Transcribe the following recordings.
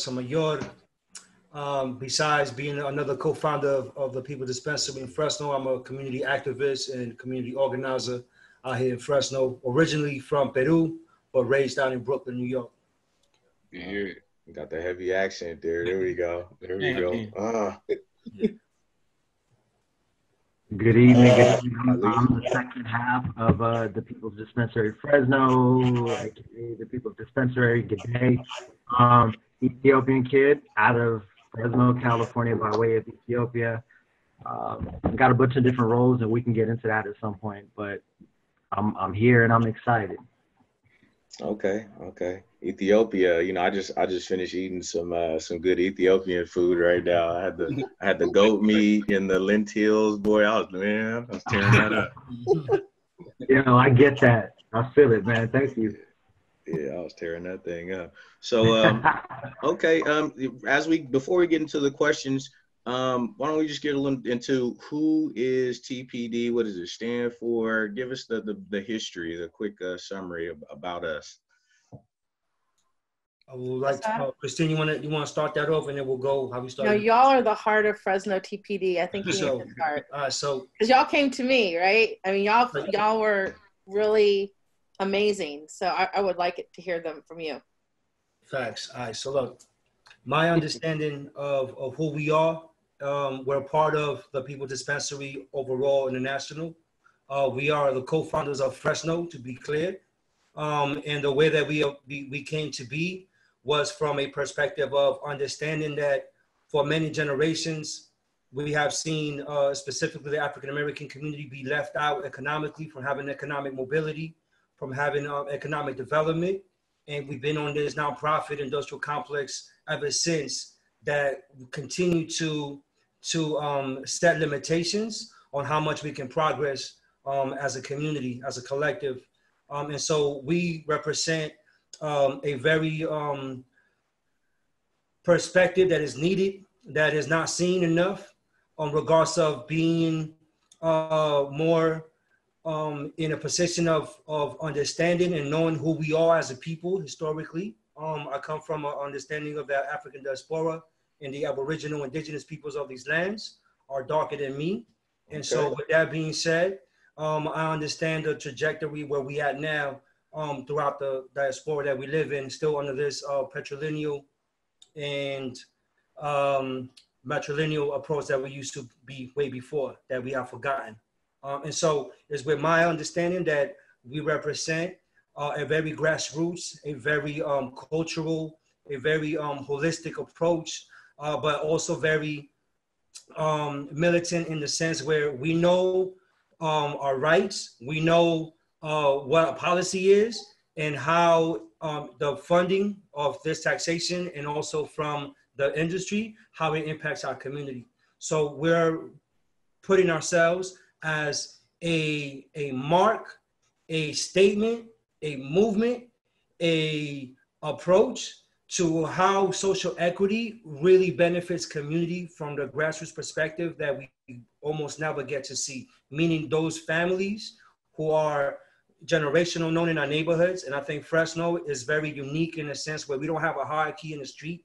Cesar Casamayor. Um, besides being another co-founder of, of the People Dispensary in Fresno, I'm a community activist and community organizer out here in Fresno, originally from Peru, but raised down in Brooklyn, New York. You hear it. Got the heavy accent there. There we go. There we go. Uh. Good evening. Good evening. I'm the second half of uh, the People's Dispensary Fresno, the People's Dispensary. Good day. Um, Ethiopian kid out of Fresno, California, by way of Ethiopia. Um, got a bunch of different roles, and we can get into that at some point. But I'm I'm here and I'm excited. Okay, okay. Ethiopia, you know, I just I just finished eating some uh, some good Ethiopian food right now. I had the I had the goat meat and the lentils. Boy, I was man, I was tearing that up. you know, I get that. I feel it, man. Thank you. Yeah, I was tearing that thing up. So, um, okay, um, as we before we get into the questions, um, why don't we just get a little into who is TPD? What does it stand for? Give us the the, the history, the quick uh, summary of, about us. I would like to, uh, Christine, you want to you want to start that off, and then we'll go how we start. No, y'all are the heart of Fresno TPD. I think you so, need to start. Uh, so because y'all came to me, right? I mean, y'all y'all were really amazing. So I, I would like it to hear them from you. Facts. All right. So look, my understanding of of who we are. Um, we're part of the People Dispensary overall international. Uh, we are the co-founders of Fresno, to be clear. Um, and the way that we, we, came to be was from a perspective of understanding that for many generations, we have seen uh, specifically the African American community be left out economically from having economic mobility, from having uh, economic development. And we've been on this nonprofit industrial complex ever since that continue to, to um, set limitations on how much we can progress um, as a community, as a collective. Um, and so we represent um, a very um, perspective that is needed, that is not seen enough on regards of being uh, more um, in a position of, of understanding and knowing who we are as a people historically. Um, I come from an understanding of that African diaspora and the Aboriginal indigenous peoples of these lands are darker than me. And okay. so with that being said, um, I understand the trajectory where we at now um, throughout the diaspora that we live in, still under this uh, patrilineal and um, matrilineal approach that we used to be way before that we have forgotten. Um, and so it's with my understanding that we represent uh, a very grassroots, a very um, cultural, a very um, holistic approach, uh, but also very um, militant in the sense where we know um, our rights, we know uh, what a policy is and how um, the funding of this taxation and also from the industry, how it impacts our community. So we're putting ourselves as a, a mark, a statement, a movement, a approach to how social equity really benefits community from the grassroots perspective that we almost never get to see, meaning those families who are generational known in our neighborhoods. And I think Fresno is very unique in a sense where we don't have a hierarchy in the street.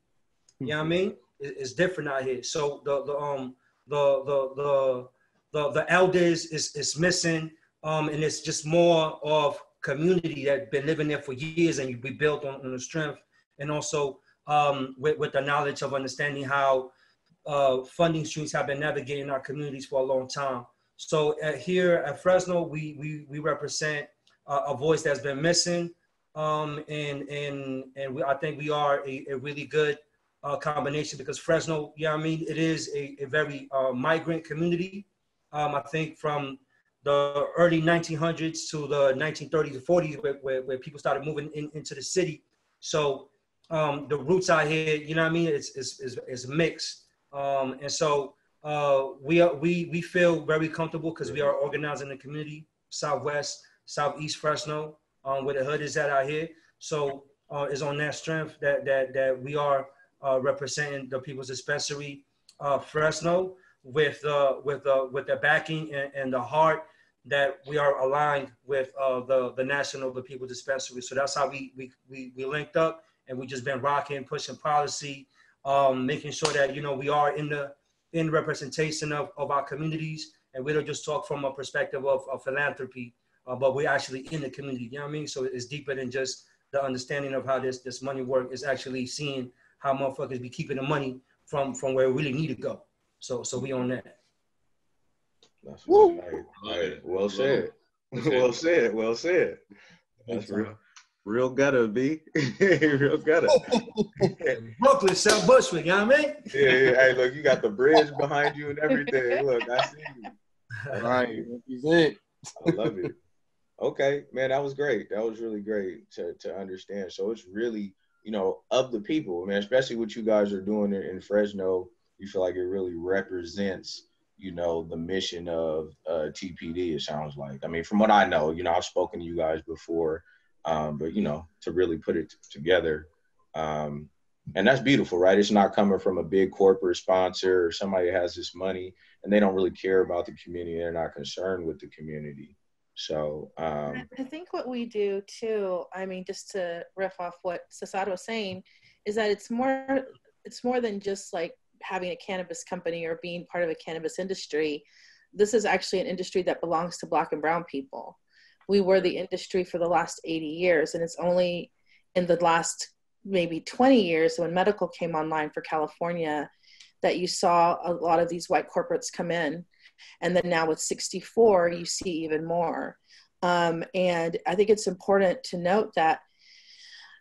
You know what I mean? It's different out here. So the the um the the the the, the elders is is missing. Um, and it's just more of community that been living there for years and we built on, on the strength and also um, with, with the knowledge of understanding how uh, funding streams have been navigating our communities for a long time. So uh, here at Fresno, we, we, we represent uh, a voice that's been missing. Um, and and and we, I think we are a, a really good uh, combination because Fresno, yeah, I mean, it is a, a very uh, migrant community. Um, I think from the early 1900s to the 1930s and 40s, where, where, where people started moving in, into the city. So um, the roots out here, you know what I mean? It's, it's, it's, it's mixed. Um, and so uh, we, are, we, we feel very comfortable because we are organizing the community, Southwest, Southeast Fresno, um, where the hood is at out here. So uh, is on that strength that that that we are uh, representing the People's Dispensary uh, Fresno with uh, with uh, with the backing and, and, the heart that we are aligned with uh, the the national the People's Dispensary. So that's how we we we, we linked up and we just been rocking, pushing policy, um, making sure that you know we are in the in representation of, of our communities, and we don't just talk from a perspective of, of philanthropy, uh, but we're actually in the community. You know what I mean? So it's deeper than just the understanding of how this this money work. Is actually seeing how motherfuckers be keeping the money from from where we really need to go. So so we on that. That's Woo. Right. Well said. well said. Well said. That's real. Real gutter, B. real gutter. Brooklyn, South Bushwick, you know what I mean? yeah, yeah. Hey, look, you got the bridge behind you and everything. Look, I see you. Right. That's. I love it. Okay, man, that was great. That was really great to, to understand. So it's really, you know, of the people, man, especially what you guys are doing in, in Fresno, you feel like it really represents you know the mission of uh, TPD. It sounds like. I mean, from what I know, you know, I've spoken to you guys before, um, but you know, to really put it together, um, and that's beautiful, right? It's not coming from a big corporate sponsor or somebody has this money and they don't really care about the community. They're not concerned with the community. So um, I think what we do too. I mean, just to riff off what Cesar was saying, is that it's more it's more than just like having a cannabis company or being part of a cannabis industry. This is actually an industry that belongs to Black and Brown people. We were the industry for the last 80 years, and it's only in the last maybe 20 years when medical came online for California that you saw a lot of these white corporates come in. And then now with 64, you see even more. Um, and I think it's important to note that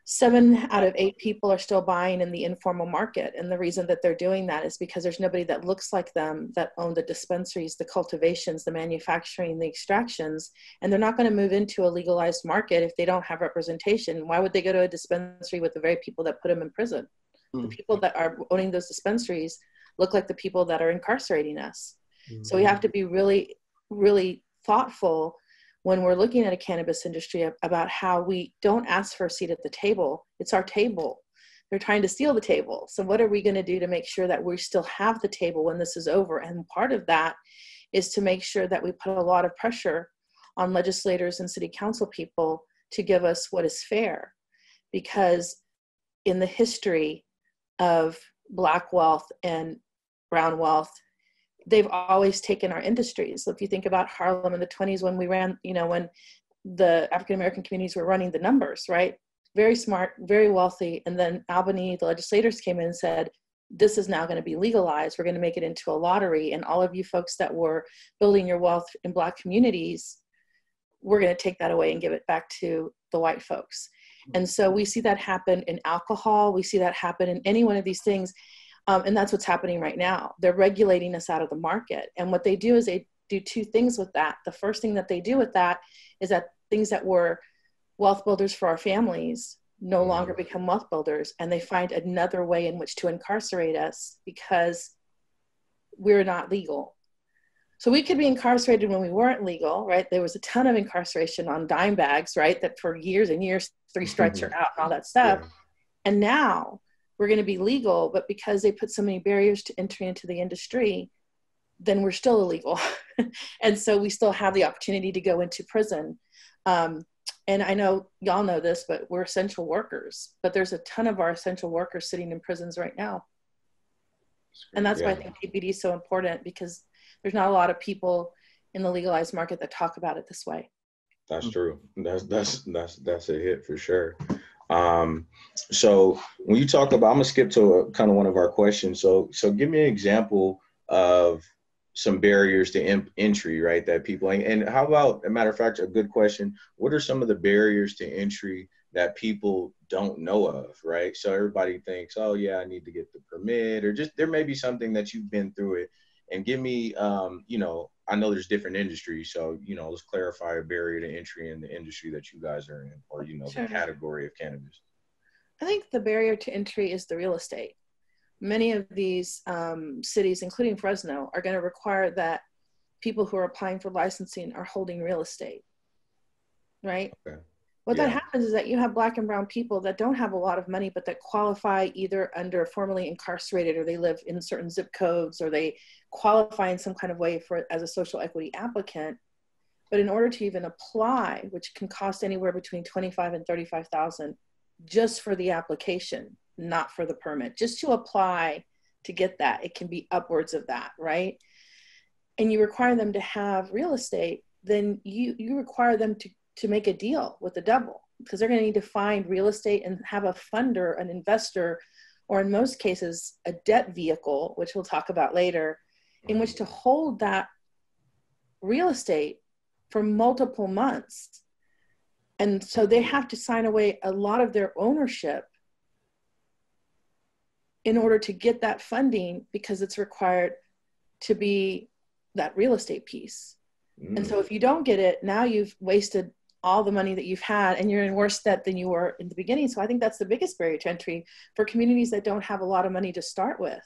seven out of eight people are still buying in the informal market. And the reason that they're doing that is because there's nobody that looks like them that own the dispensaries, the cultivations, the manufacturing, the extractions. And they're not going to move into a legalized market if they don't have representation. Why would they go to a dispensary with the very people that put them in prison? Mm. The people that are owning those dispensaries look like the people that are incarcerating us. Mm. So we have to be really, really thoughtful when we're looking at a cannabis industry about how we don't ask for a seat at the table it's our table. They're trying to steal the table. So what are we going to do to make sure that we still have the table when this is over? And part of that is to make sure that we put a lot of pressure on legislators and city council people to give us what is fair. Because in the history of black wealth and brown wealth they've always taken our industries. So if you think about Harlem in the 20s when we ran, you know, when the African American communities were running the numbers, right? Very smart, very wealthy. And then Albany, the legislators came in and said, this is now going to be legalized. We're going to make it into a lottery. And all of you folks that were building your wealth in Black communities, we're going to take that away and give it back to the white folks. And so we see that happen in alcohol. We see that happen in any one of these things. Um, and that's what's happening right now. They're regulating us out of the market. And what they do is they do two things with that. The first thing that they do with that is that things that were wealth builders for our families no mm-hmm. longer become wealth builders. And they find another way in which to incarcerate us because we're not legal. So we could be incarcerated when we weren't legal, right? There was a ton of incarceration on dime bags, right? That for years and years, three strikes are out and all that stuff. Yeah. And now we're going to be legal, but because they put so many barriers to entry into the industry, then we're still illegal. and so we still have the opportunity to go into prison. Um, and I know y'all know this, but we're essential workers. But there's a ton of our essential workers sitting in prisons right now. And that's yeah. why I think TPD is so important because there's not a lot of people in the legalized market that talk about it this way. That's true. That's that's that's that's a hit for sure. Um, so when you talk about, I'm gonna skip to a, kind of one of our questions. So so give me an example of some barriers to imp- entry, right? That people and how about a matter of fact, a good question. What are some of the barriers to entry that people don't know of, right? So everybody thinks, oh yeah, I need to get the permit, or just there may be something that you've been through it. And give me, um, you know, I know there's different industries, so you know, let's clarify a barrier to entry in the industry that you guys are in, or you know, sure. the category of cannabis. I think the barrier to entry is the real estate. Many of these um, cities, including Fresno, are going to require that people who are applying for licensing are holding real estate, right? Okay. What yeah. that happens is that you have black and brown people that don't have a lot of money, but that qualify either under formerly incarcerated or they live in certain zip codes or they qualify in some kind of way for as a social equity applicant. But in order to even apply, which can cost anywhere between 25 and 35,000, just for the application, not for the permit, just to apply to get that. It can be upwards of that, right? And you require them to have real estate, then you you require them to to make a deal with the devil because they're going to need to find real estate and have a funder, an investor, or in most cases, a debt vehicle, which we'll talk about later, in which to hold that real estate for multiple months. And so they have to sign away a lot of their ownership in order to get that funding because it's required to be that real estate piece. Mm. And so if you don't get it, now you've wasted all the money that you've had and you're in worse debt than you were in the beginning. So I think that's the biggest barrier to entry for communities that don't have a lot of money to start with,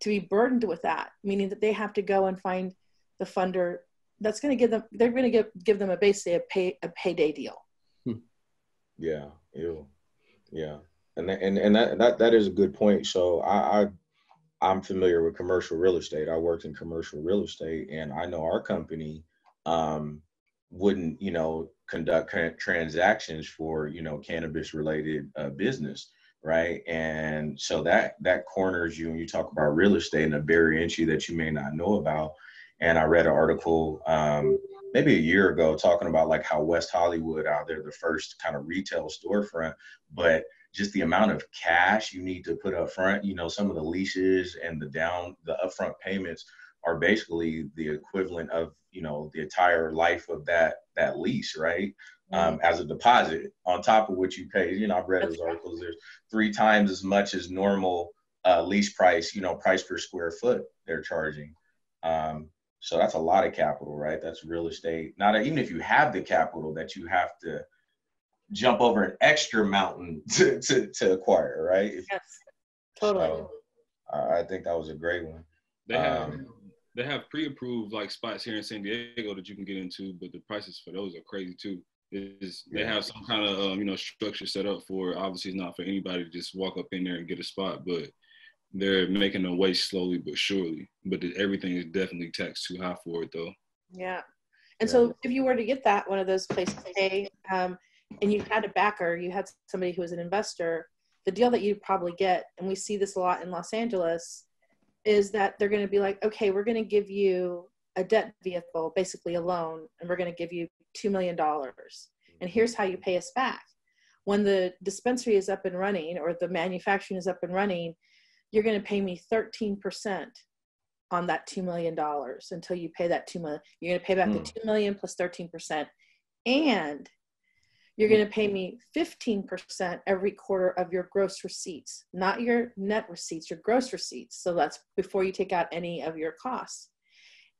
to be burdened with that, meaning that they have to go and find the funder that's going to give them, they're going to give, give them a basically a pay, a payday deal. Hmm. Yeah. Ew. Yeah. And, and, and that, that, that is a good point. So I, I I'm familiar with commercial real estate. I worked in commercial real estate and I know our company, um, wouldn't you know conduct transactions for you know cannabis related uh, business right? And so that that corners you when you talk about real estate and a barrier entry that you may not know about. And i read an article um, maybe a year ago talking about like how west hollywood out there the first kind of retail storefront but just the amount of cash you need to put up front you know some of the leases and the down the upfront payments are basically the equivalent of you know the entire life of that that lease right? Um, mm-hmm. as a deposit. On top of what you pay you know i've read those articles there's three times as much as normal uh, lease price you know price per square foot they're charging. Um, so that's a lot of capital right? That's real estate. Not even if you have the capital that you have to jump over an extra mountain to, to, to acquire right? Yes totally. So, uh, i think that was a great one. They have, um, they have pre-approved like spots here in San Diego that you can get into, but the prices for those are crazy too. Is they have some kind of um, you know structure set up for. Obviously, it's not for anybody to just walk up in there and get a spot, but they're making a way slowly but surely. But everything is definitely taxed too high for it though. Yeah, and yeah. so if you were to get that one of those places, hey, um, and you had a backer, you had somebody who was an investor, the deal that you'd probably get, and we see this a lot in Los Angeles, is that they're going to be like, okay, we're going to give you a debt vehicle, basically a loan, and we're going to give you $2 million. And here's how you pay us back. When the dispensary is up and running or the manufacturing is up and running, you're going to pay me 13% on that $2 million until you pay that 2 million. You're going to pay back mm. the hmm. 2 million plus 13%. And you're going to pay me 15% every quarter of your gross receipts, not your net receipts, your gross receipts. So that's before you take out any of your costs.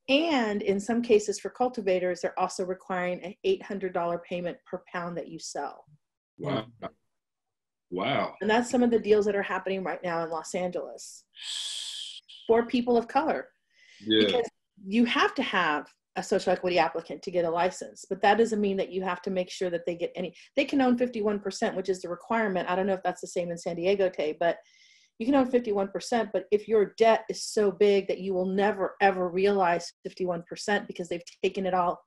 And in some cases for cultivators, they're also requiring an $800 payment per pound that you sell. Wow. Wow. And that's some of the deals that are happening right now in Los Angeles for people of color. Yeah. Because you have to have a social equity applicant to get a license but that doesn't mean that you have to make sure that they get any they can own 51% which is the requirement. I don't know if that's the same in san diego tay but you can own 51% but if your debt is so big that you will never ever realize 51% because they've taken it all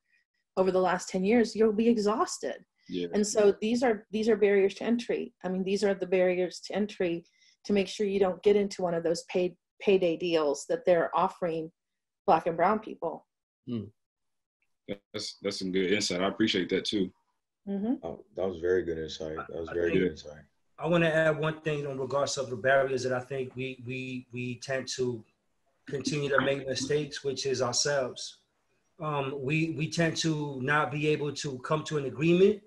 over the last 10 years you'll be exhausted. Yeah. and so these are these are barriers to entry. I mean these are the barriers to entry to make sure you don't get into one of those paid payday deals that they're offering black and brown people. Hmm that's that's some good insight. I appreciate that too. Mm-hmm. Oh, that was very good insight. That was very good insight. I want to add one thing in regards of the barriers that I think we we we tend to continue to make mistakes, which is ourselves. Um, we we tend to not be able to come to an agreement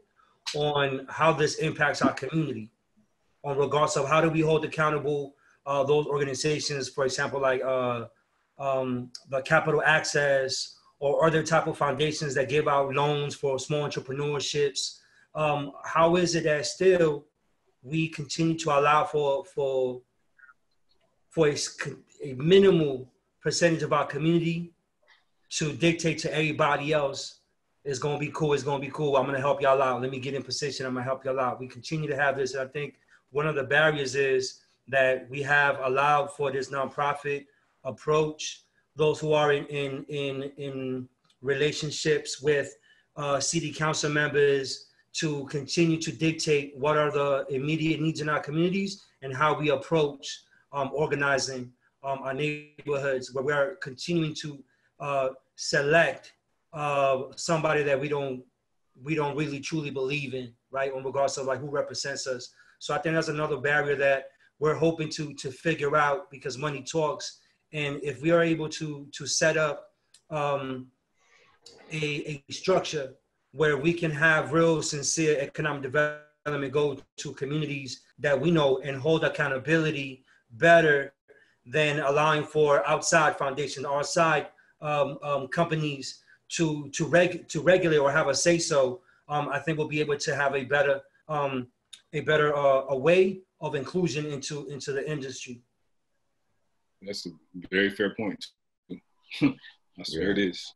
on how this impacts our community, on regards of how do we hold accountable uh, those organizations, for example, like uh, um, the capital access or other type of foundations that give out loans for small entrepreneurships. Um, how is it that still we continue to allow for for for a, a minimal percentage of our community to dictate to everybody else it's gonna be cool. It's gonna be cool. I'm gonna help y'all out. Let me get in position. I'm gonna help y'all out. We continue to have this. And I think one of the barriers is that we have allowed for this nonprofit approach those who are in in in, in relationships with uh, city council members to continue to dictate what are the immediate needs in our communities and how we approach um, organizing um, our neighborhoods, where we are continuing to uh, select uh, somebody that we don't we don't really truly believe in, right? In regards to like who represents us. So I think that's another barrier that we're hoping to to figure out because money talks. And if we are able to to set up um, a, a structure where we can have real sincere economic development go to communities that we know and hold accountability better than allowing for outside foundations, outside um, um, companies to to reg to regulate or have a say so. Um, I think we'll be able to have a better um, a better uh, a way of inclusion into into the industry. That's a very fair point. I swear yeah. it is.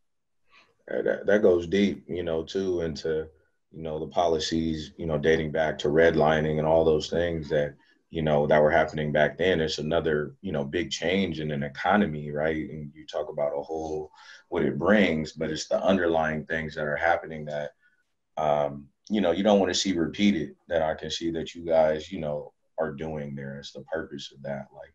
That, that goes deep, you know, too, into you know the policies, you know, dating back to redlining and all those things that you know that were happening back then. It's another you know big change in an economy, right? And you talk about a whole what it brings, but it's the underlying things that are happening that um, you know you don't want to see repeated. That I can see that you guys you know are doing there. It's the purpose of that, like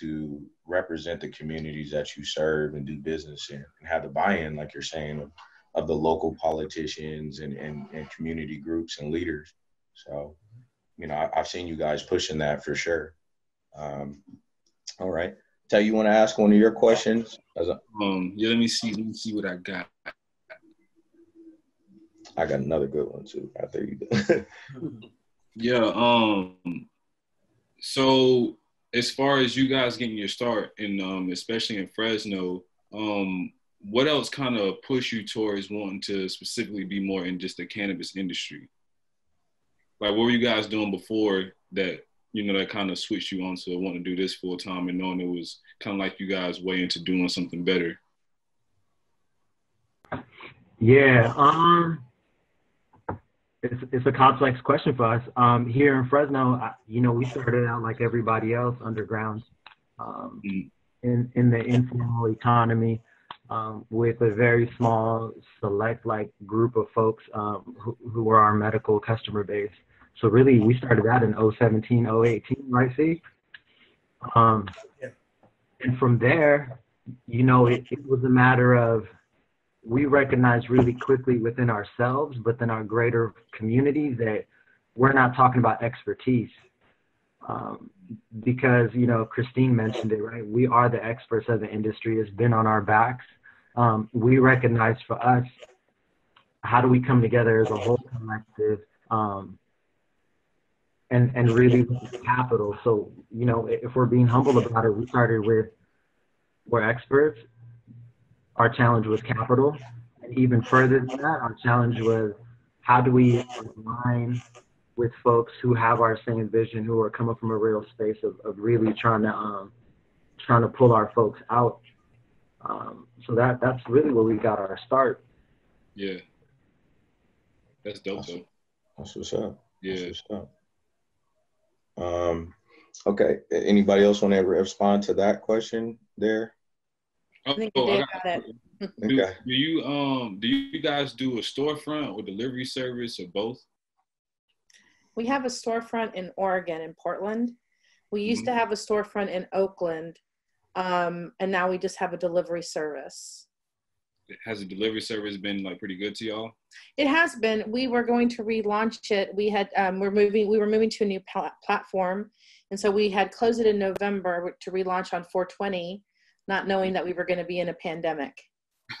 to represent the communities that you serve and do business in and have the buy-in, like you're saying, of, of the local politicians and, and, and community groups and leaders. So, you know, I, have seen you guys pushing that for sure. Um, all right. Tell you want to ask one of your questions? A- um, yeah, let me see. Let me see what I got. I got another good one too. After you yeah. Um. So as far as you guys getting your start, and um, especially in Fresno, um, what else kind of push you towards wanting to specifically be more in just the cannabis industry? Like, what were you guys doing before that? You know, that kind of switched you on to wanting to do this full time and knowing it was kind of like you guys way into doing something better. Yeah. Um it's it's a complex question for us. Um, here in Fresno, you know, we started out like everybody else underground, um, mm-hmm. in in the informal economy, um, with a very small select like group of folks um, who who were our medical customer base. So really, we started out in 017, 018, right? See, um, and from there, you know, it, it was a matter of we recognize really quickly within ourselves, within our greater community, that we're not talking about expertise. Um, because, you know, Christine mentioned it, right? We are the experts of the industry, it's been on our backs. Um, we recognize for us, how do we come together as a whole collective um, and, and really capital? So, you know, if we're being humble about it, we started with, we're experts our challenge was capital. And even further than that, our challenge was how do we align with folks who have our same vision, who are coming from a real space of, of really trying to um, trying to pull our folks out. Um, so that that's really where we got our start. Yeah, that's dope. That's, though. that's what's up. Yeah. That's what's up. Um, okay. Anybody else want to respond to that question there? I think oh, Dave got it. Do, do, you um do you guys do a storefront or delivery service or both? We have a storefront in Oregon in Portland. We used mm-hmm. to have a storefront in Oakland, um, and now we just have a delivery service. Has the delivery service been like pretty good to y'all? It has been. We were going to relaunch it. We had um, we're moving. We were moving to a new pl- platform, and so we had closed it in November to relaunch on 420 not knowing that we were going to be in a pandemic.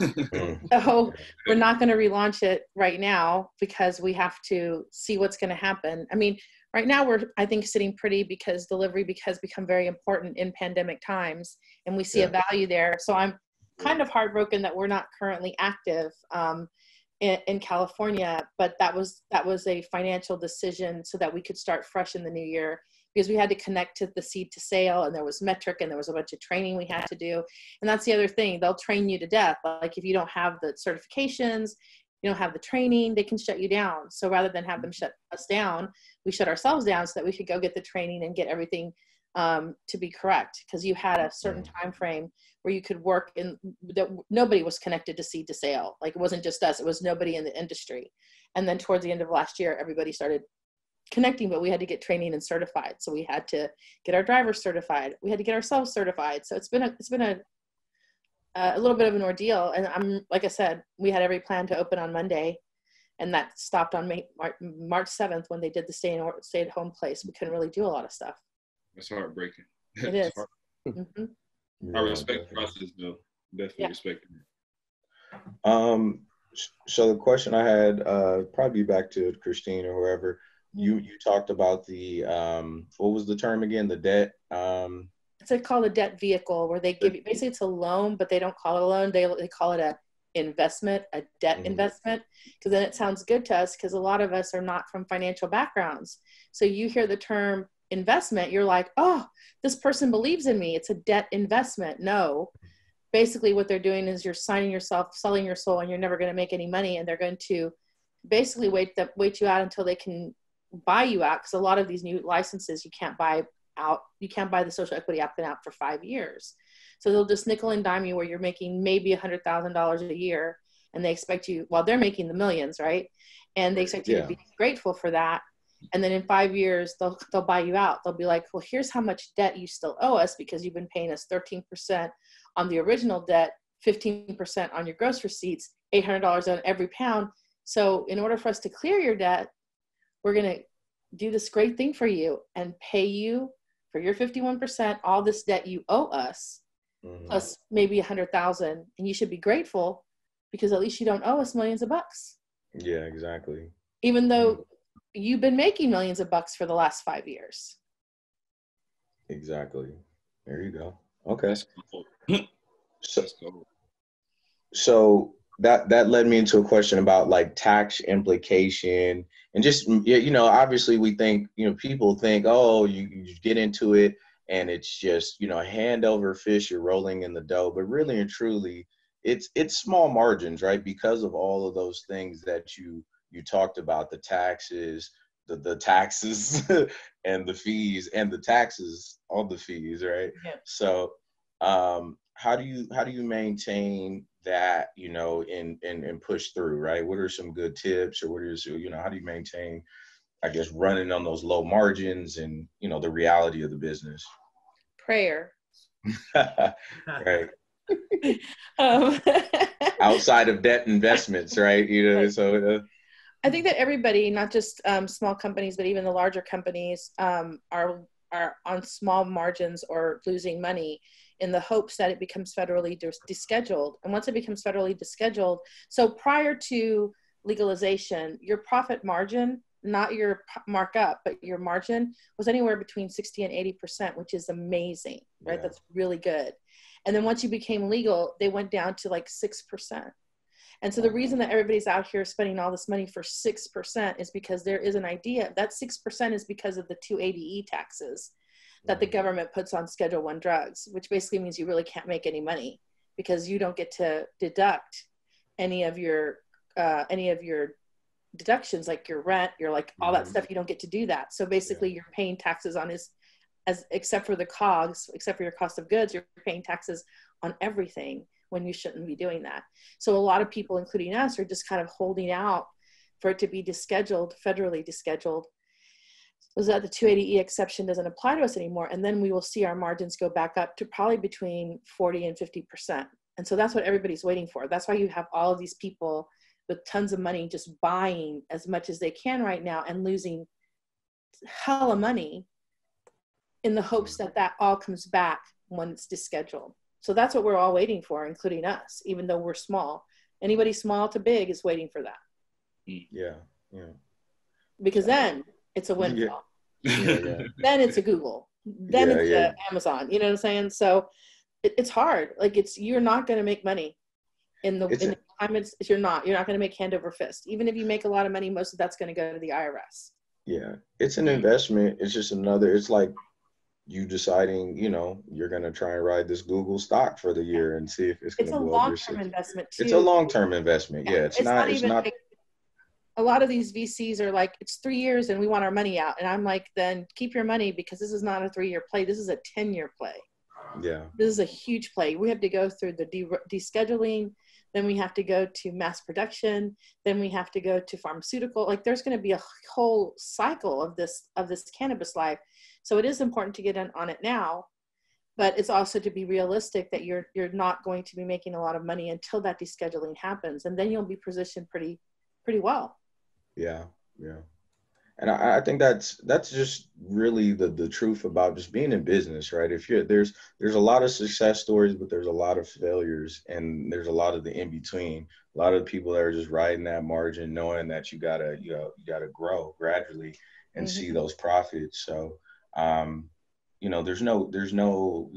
so we're not going to relaunch it right now because we have to see what's going to happen. I mean, right now we're I think sitting pretty because delivery has become very important in pandemic times, and we see yeah. a value there. So I'm kind of heartbroken that we're not currently active um, in, in California, but that was that was a financial decision so that we could start fresh in the new year because we had to connect to the seed to sale and there was Metrc and there was a bunch of training we had to do. And that's the other thing they'll train you to death. Like if you don't have the certifications you don't have the training they can shut you down. So rather than have them shut us down we shut ourselves down so that we could go get the training and get everything um, to be correct. Because you had a certain time frame where you could work in that nobody was connected to seed to sale. Like it wasn't just us it was nobody in the industry. And then towards the end of last year everybody started connecting but we had to get training and certified. So we had to get our drivers certified. We had to get ourselves certified. So it's been a it's been a a little bit of an ordeal. And i'm like i said we had every plan to open on monday and that stopped on May, march 7th when they did the stay, in, stay at home place. We couldn't really do a lot of stuff. It's heartbreaking. It is. mm-hmm. i respect the process though. Definitely yeah. respect it. Um so the question i had uh probably back to christine or whoever you you talked about the um what was the term again the debt um it's called a debt vehicle where they give you basically it's a loan, but they don't call it a loan. They they call it a investment, a debt mm-hmm. investment, because then it sounds good to us because a lot of us are not from financial backgrounds. So you hear the term investment, you're like, oh, this person believes in me. It's a debt investment. No. Basically, what they're doing is you're signing yourself, selling your soul, and you're never going to make any money. And they're going to basically wait that wait you out until they can buy you out. Because a lot of these new licenses you can't buy out you can't buy the social equity applicant out for five years so they'll just nickel and dime you where you're making maybe a hundred thousand dollars a year and they expect you while well, they're making the millions right and they expect you yeah. to be grateful for that and then in five years they'll they'll buy you out they'll be like well here's how much debt you still owe us because you've been paying us 13% on the original debt 15% on your gross receipts $800 on every pound so in order for us to clear your debt we're going to do this great thing for you and pay you for your 51%, all this debt you owe us, mm-hmm. plus maybe a hundred thousand, and you should be grateful because at least you don't owe us millions of bucks. Yeah, exactly. Even though mm-hmm. you've been making millions of bucks for the last five years. Exactly. There you go. Okay. so, so that that led me into a question about like tax implication and just you know obviously we think you know people think oh you, you get into it and it's just you know hand over fish you're rolling in the dough. But really and truly it's it's small margins right? Because of all of those things that you you talked about the taxes the, the taxes and the fees and the taxes on the fees right? Yeah. so um how do you how do you maintain that you know and and and push through right? What are some good tips or what is you know how do you maintain i guess running on those low margins and you know the reality of the business? Prayer. Right. Um. outside of debt investments right? You know so uh, i think that everybody not just um, small companies but even the larger companies um, are are on small margins or losing money in the hopes that it becomes federally descheduled. And once it becomes federally descheduled, so prior to legalization, your profit margin, not your markup, but your margin was anywhere between 60 and 80%, which is amazing, right? Yeah. That's really good. And then once you became legal, they went down to like 6%. And so the reason that everybody's out here spending all this money for 6% is because there is an idea that 6% is because of the 280E taxes that the government puts on schedule one drugs which basically means you really can't make any money because you don't get to deduct any of your uh, any of your deductions like your rent your like all that mm-hmm. stuff you don't get to do that so basically yeah. you're paying taxes on is as except for the cogs except for your cost of goods you're paying taxes on everything when you shouldn't be doing that so a lot of people including us are just kind of holding out for it to be descheduled federally descheduled was that the 280E exception doesn't apply to us anymore. And then we will see our margins go back up to probably between 40 and 50%. And so that's what everybody's waiting for. That's why you have all of these people with tons of money just buying as much as they can right now and losing hella money in the hopes that that all comes back when it's descheduled. So that's what we're all waiting for, including us, even though we're small. Anybody small to big is waiting for that. Mm. Yeah, yeah. Because then it's a windfall. Yeah. yeah, then it's a Google. Then it's a Amazon. You know what I'm saying? So it, it's hard. Like it's you're not going to make money in the, in the time it's you're not you're not going to make hand over fist. Even if you make a lot of money, most of that's going to go to the IRS. Yeah, it's an investment. It's just another. It's like you deciding, you know, you're going to try and ride this Google stock for the year and see if it's going to. It's a long term investment too. It's a long term investment. Yeah, it's, it's not, not. It's not. A lot of these VCs are like, it's three years and we want our money out. And I'm like, then keep your money because this is not a three year play. This is a 10 year play. Yeah. This is a huge play. We have to go through the de- descheduling, then we have to go to mass production, then we have to go to pharmaceutical. Like there's going to be a whole cycle of this of this cannabis life. So it is important to get in on it now, but it's also to be realistic that you're you're not going to be making a lot of money until that descheduling happens, and then you'll be positioned pretty pretty well. Yeah, yeah. And I, I think that's that's just really the the truth about just being in business, right? If you're there's there's a lot of success stories, but there's a lot of failures, and there's a lot of the in between. A lot of people that are just riding that margin, knowing that you gotta you know you gotta grow gradually and mm-hmm. see those profits. So, um, you know, there's no there's no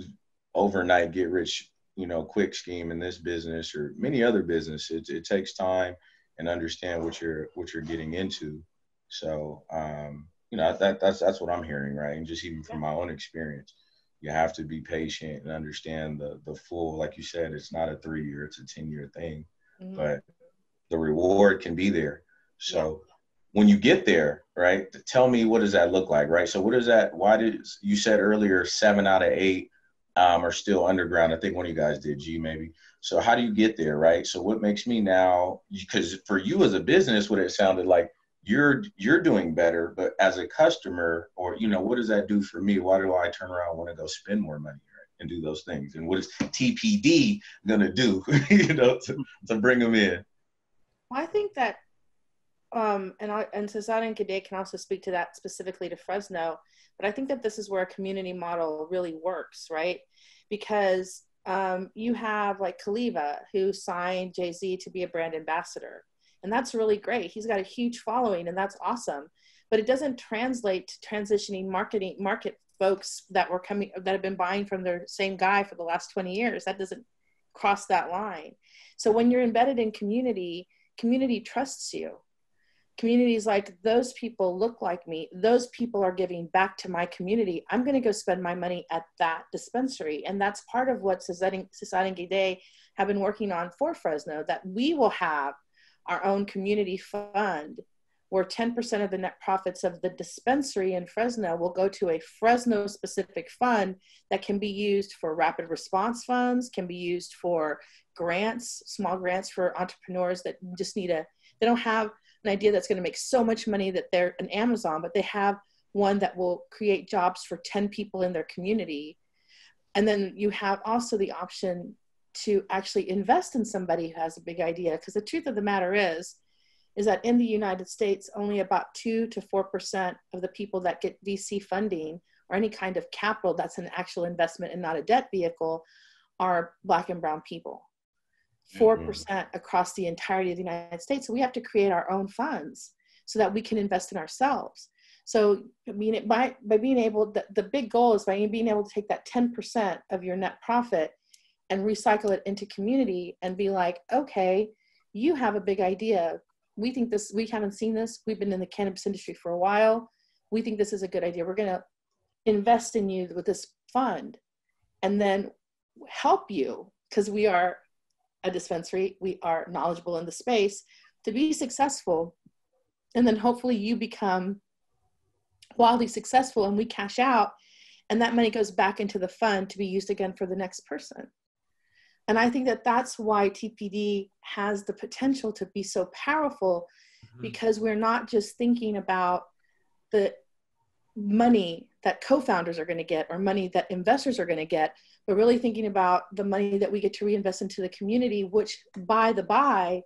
overnight get rich you know quick scheme in this business or many other businesses. It, it takes time and understand what you're what you're getting into. So, um, you know, that that's that's what I'm hearing, right? And just even from my own experience, you have to be patient and understand the the full. Like you said, it's not a three year; it's a ten year thing, mm-hmm. but the reward can be there. So. When you get there, right? Tell me what does that look like, right? So, what is that? Why did you said earlier seven out of eight um, are still underground? I think one of you guys did, G maybe. So how do you get there, right? So what makes me now? Because for you as a business, what it sounded like you're you're doing better but as a customer or you know what does that do for me why do i turn around want to go spend more money and do those things and what is tpd to do you know to, to bring them in i think that um, and I, and Cesar and Gade can also speak to that specifically to Fresno, but I think that this is where a community model really works, right? Because um, you have like Caliva who signed Jay Z to be a brand ambassador, and that's really great. He's got a huge following and that's awesome. But it doesn't translate to transitioning marketing market folks that were coming that have been buying from the same guy for the last 20 years. That doesn't cross that line. So when you're embedded in community community trusts you communities like those people look like me. Those people are giving back to my community. I'm going to go spend my money at that dispensary. And that's part of what Society Gide have been working on for fresno that we will have our own community fund where 10% of the net profits of the dispensary in Fresno will go to a Fresno specific fund that can be used for rapid response funds, can be used for grants, small grants for entrepreneurs that just need a, they don't have an idea that's going to make so much money that they're an Amazon, but they have one that will create jobs for 10 people in their community. And then you have also the option to actually invest in somebody who has a big idea because the truth of the matter is is that in the united states only about 2 to 4% of the people that get vc funding or any kind of capital that's an actual investment and not a debt vehicle are black and brown people 4% mm-hmm. across the entirety of the united states so we have to create our own funds so that we can invest in ourselves so being, by, by being able the, the big goal is by being able to take that 10% of your net profit and recycle it into community and be like, okay, you have a big idea. We think this, we haven't seen this. We've been in the cannabis industry for a while. We think this is a good idea. We're going to invest in you with this fund and then help you because we are a dispensary, we are knowledgeable in the space to be successful. And then hopefully you become wildly successful and we cash out and that money goes back into the fund to be used again for the next person. And I think that that's why TPD has the potential to be so powerful mm-hmm. because we're not just thinking about the money that co-founders are going to get or money that investors are going to get but really thinking about the money that we get to reinvest into the community which by the by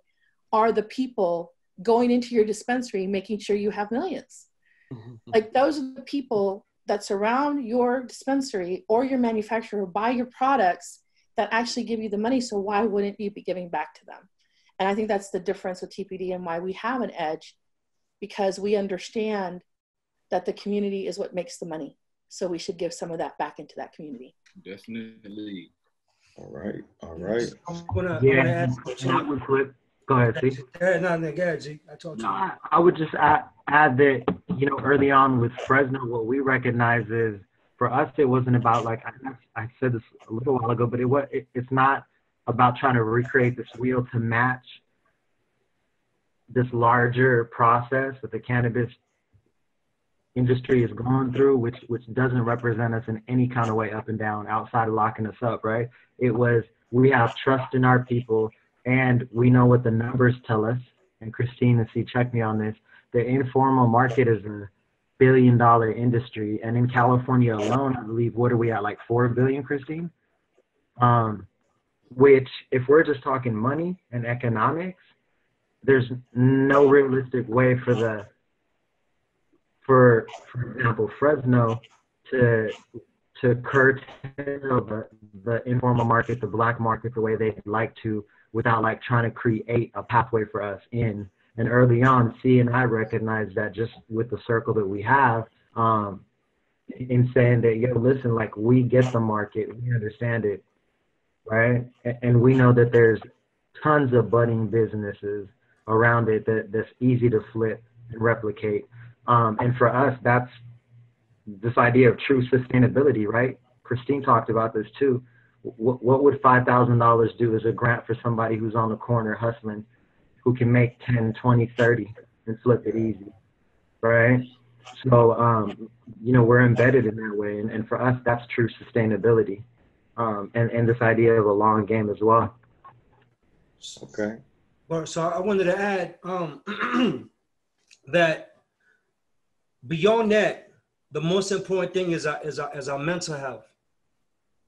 are the people going into your dispensary making sure you have 1000000s mm-hmm. like those are the people that surround your dispensary or your manufacturer buy your products that actually give you the money. So why wouldn't you be giving back to them? And I think that's the difference with TPD and why we have an edge because we understand that the community is what makes the money. So we should give some of that back into that community. Definitely. All right. All right. I'm gonna, yeah. I'm gonna ask Go ahead, see. Yeah, no, no, go ahead, G. I told you. No, I, I would just add, add that, you know, early on with Fresno, what we recognize is for us, it wasn't about like I, I said this a little while ago, but it was it, it's not about trying to recreate this wheel to match this larger process that the cannabis industry is going through, which which doesn't represent us in any kind of way up and down outside of locking us up, right? It was we have trust in our people and we know what the numbers tell us. And Christine, if you check me on this, the informal market is a billion dollar industry. And in California alone, I believe, what are we at, like four billion, Christine? Um, which, if we're just talking money and economics, there's no realistic way for the for for example Fresno to to curtail the, the informal market, the black market, the way they'd like to, without like trying to create a pathway for us in. And early on, C and I recognized that just with the circle that we have, um, in saying that, yo, listen, like we get the market, we understand it, right? And we know that there's tons of budding businesses around it that that's easy to flip and replicate. Um, and for us, that's this idea of true sustainability, right? Christine talked about this too. What, what would $5,000 do as a grant for somebody who's on the corner hustling, who can make 10, 20, 30 and flip it easy, right? So, um, you know, we're embedded in that way. And, and for us, that's true sustainability um, and, and this idea of a long game as well. Okay. But so I wanted to add um, that beyond that, the most important thing is our, is our, is our mental health.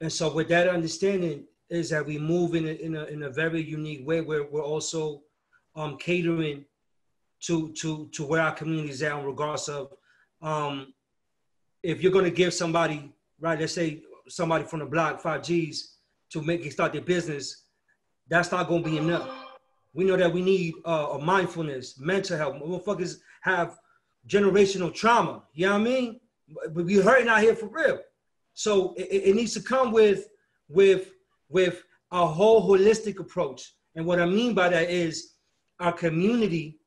And so with that understanding is that we move in a, in a, in a very unique way where we're also um, catering to, to, to where our community is at in regards of um, if you're going to give somebody, right, let's say somebody from the block, five G's to make it start their business, that's not going to be enough. We know that we need uh, a mindfulness, mental health. Motherfuckers have generational trauma. You know what I mean? But we hurting out here for real. So it, it needs to come with with with a whole holistic approach. And what I mean by that is our community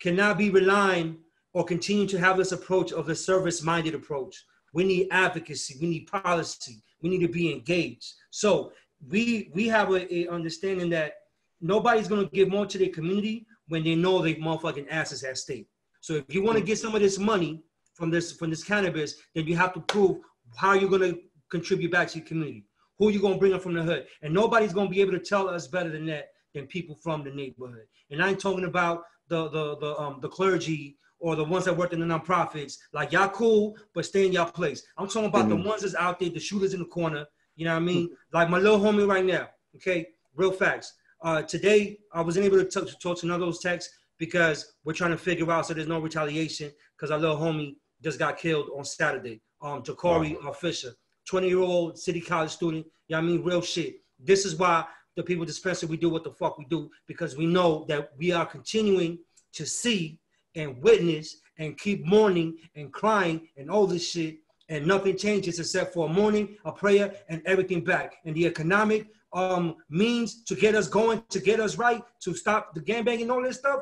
cannot be relying or continue to have this approach of a service-minded approach. We need advocacy, we need policy, we need to be engaged. So we we have a, a understanding that nobody's gonna give more to their community when they know they motherfucking asses at stake. So if you want to get some of this money, from this from this cannabis, then you have to prove how you're gonna contribute back to your community. Who you gonna bring up from the hood? And nobody's gonna be able to tell us better than that than people from the neighborhood. And I ain't talking about the the the um the clergy or the ones that work in the nonprofits. Like y'all cool, but stay in y'all place. I'm talking about mm-hmm. the ones that's out there, the shooters in the corner. You know what I mean? Mm-hmm. Like my little homie right now. Okay, real facts. Uh, today I wasn't able to talk, to talk to none of those texts because we're trying to figure out so there's no retaliation because our little homie just got killed on Saturday. Um, Jakari wow. Fisher, 20 year old city college student. Yeah, I mean, real shit. This is why the people dispensary we do what the fuck we do because we know that we are continuing to see and witness and keep mourning and crying and all this shit and nothing changes except for a mourning, a prayer, and everything back. And the economic um, means to get us going, to get us right, to stop the gangbang and all this stuff,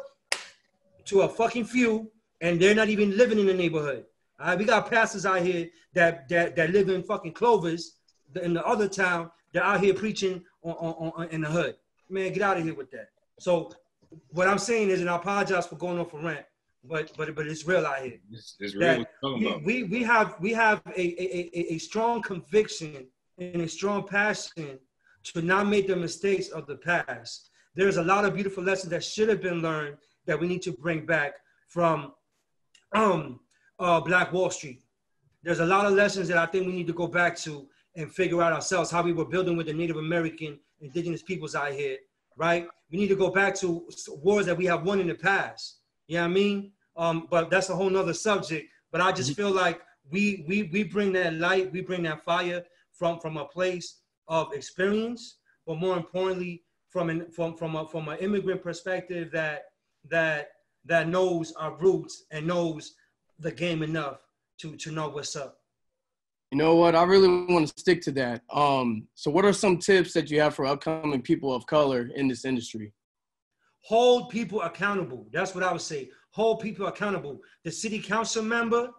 to a fucking few, and they're not even living in the neighborhood. All right, we got pastors out here that that that live in fucking Clovis in the other town. They're out here preaching on, on, on in the hood. Man, get out of here with that. So what I'm saying is, and I apologize for going off a rant, but but but it's real out here. It's, it's real. We, we, we have we have a, a, a strong conviction and a strong passion to not make the mistakes of the past. There's a lot of beautiful lessons that should have been learned that we need to bring back from um uh, Black Wall Street. There's a lot of lessons that I think we need to go back to and figure out ourselves how we were building with the Native American indigenous peoples out here, right? We need to go back to wars that we have won in the past. You know what I mean? Um, but that's a whole nother subject. But I just feel like we we we bring that light, we bring that fire from from a place of experience, but more importantly, from an from from a from an immigrant perspective that that that knows our roots and knows the game enough to to know what's up. You know what? I really want to stick to that. Um, so, what are some tips that you have for upcoming people of color in this industry? Hold people accountable. That's what I would say. Hold people accountable. The city council member,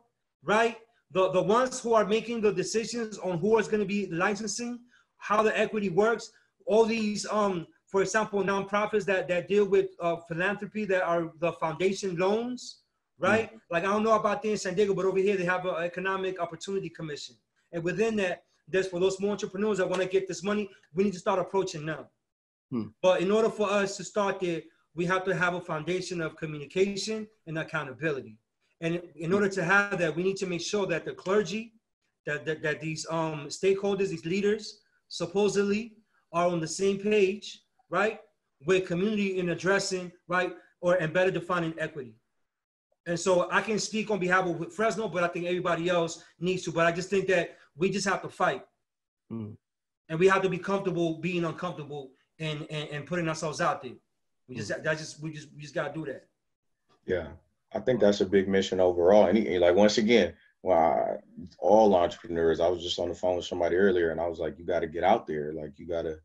right? The, the ones who are making the decisions on who is going to be licensing, how the equity works, all these um, for example, nonprofits that, that deal with uh, philanthropy that are the foundation loans, right? Mm-hmm. Like I don't know about there in San Diego, but over here they have an economic opportunity commission. And within that, there's for those small entrepreneurs that want to get this money, we need to start approaching them. Hmm. But in order for us to start there, we have to have a foundation of communication and accountability. And in order to have that, we need to make sure that the clergy, that, that, that these um, stakeholders, these leaders, supposedly are on the same page, right, with community in addressing, right, or and better defining equity. And so I can speak on behalf of Fresno, but I think everybody else needs to. But I just think that we just have to fight. Mm. And we have to be comfortable being uncomfortable and, and, and putting ourselves out there. We just mm. that just we just we just gotta do that. Yeah. I think that's a big mission overall. And like once again, well, I, all entrepreneurs. I was just on the phone with somebody earlier, and I was like, "You got to get out there. Like, you got to."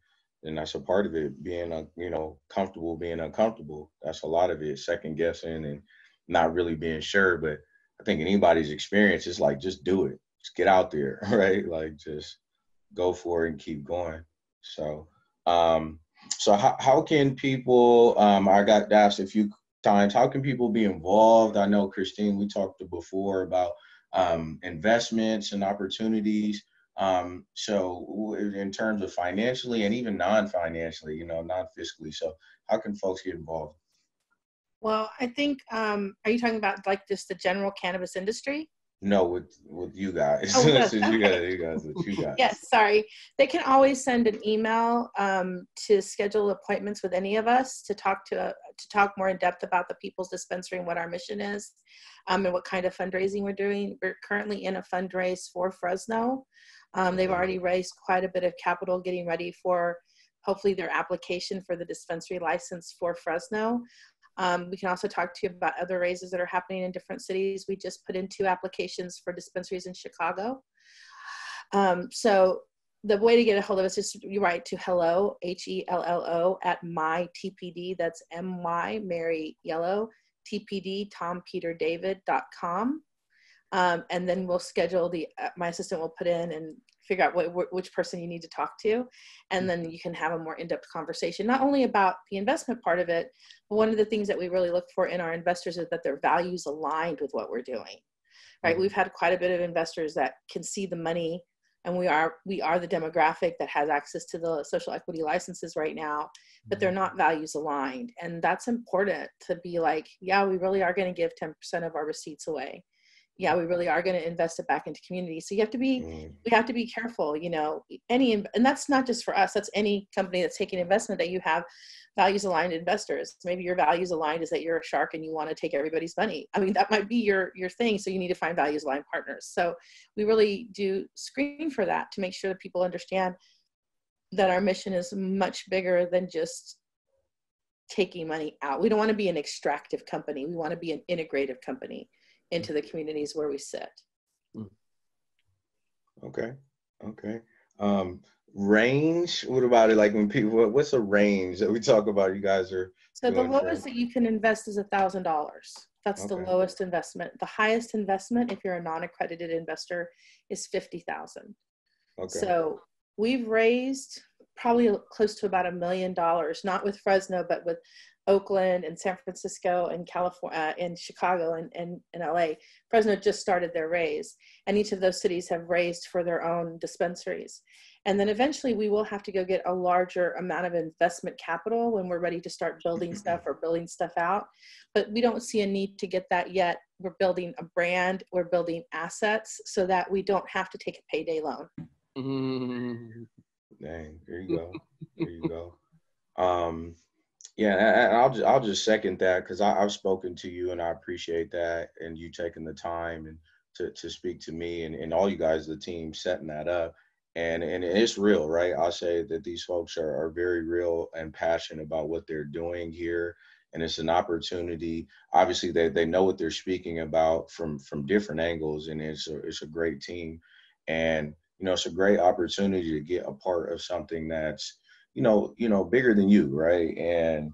And that's a part of it. Being, uh, you know, comfortable, being uncomfortable. That's a lot of it. Second guessing and not really being sure. But I think anybody's experience is like, just do it. Just get out there, right? Like, just go for it and keep going. So, um, so how, how can people? Um, I got asked a few times. How can people be involved? I know Christine. We talked before about um, investments and opportunities. Um, so in terms of financially and even non-financially, you know, non-fiscally. So how can folks get involved? Well, I think, um, are you talking about like just the general cannabis industry? No, with with you guys. Oh, with you guys, you guys, you guys. Yes, sorry. They can always send an email um, to schedule appointments with any of us to talk to uh, to talk more in depth about the People's Dispensary and what our mission is, um, and what kind of fundraising we're doing. We're currently in a fundraise for Fresno. Um, they've already raised quite a bit of capital, getting ready for hopefully their application for the dispensary license for Fresno. Um, we can also talk to you about other raises that are happening in different cities. We just put in two applications for dispensaries in Chicago. Um, so the way to get a hold of us is you write to hello, H-E-L-L-O, at my TPD, that's M-Y, Mary Yellow, TPD, Tom Peter David.com. Um, and then we'll schedule the, uh, my assistant will put in and figure out what, which person you need to talk to. And then you can have a more in-depth conversation not only about the investment part of it but one of the things that we really look for in our investors is that their values aligned with what we're doing right? Mm-hmm. we've had quite a bit of investors that can see the money and we are we are the demographic that has access to the social equity licenses right now but they're mm-hmm. not values aligned. And that's important to be like yeah we really are going to give 10% of our receipts away yeah we really are going to invest it back into community. So you have to be mm. we have to be careful you know any and that's not just for us that's any company that's taking investment that you have values aligned investors. Maybe your values aligned is that you're a shark and you want to take everybody's money. I mean that might be your your thing so you need to find values aligned partners. So we really do screen for that to make sure that people understand that our mission is much bigger than just taking money out. We don't want to be an extractive company we want to be an integrative company into the communities where we sit. Hmm. Okay. Okay. Um, range. What about it? Like when people, what's a range that we talk about? You guys are. So the lowest that you can invest is a thousand dollars. That's okay. the lowest investment. The highest investment, if you're a non-accredited investor, is fifty thousand. Okay. So we've raised probably close to about a million dollars, not with Fresno, but with Oakland and San Francisco and California uh, and Chicago and, and, and LA. Fresno just started their raise, and each of those cities have raised for their own dispensaries. And then eventually we will have to go get a larger amount of investment capital when we're ready to start building stuff or building stuff out. But we don't see a need to get that yet. We're building a brand, we're building assets so that we don't have to take a payday loan. Mm-hmm. Dang, there you go. There you go. Um, yeah, I'll just, I'll just second that because I've spoken to you and I appreciate that and you taking the time and to, to speak to me and, and all you guys, the team, setting that up. And and it's real, right? I'll say that these folks are, are very real and passionate about what they're doing here. And it's an opportunity. Obviously, they, they know what they're speaking about from from different angles, and it's a it's a great team. And you know, it's a great opportunity to get a part of something that's you know, you know, bigger than you, right? And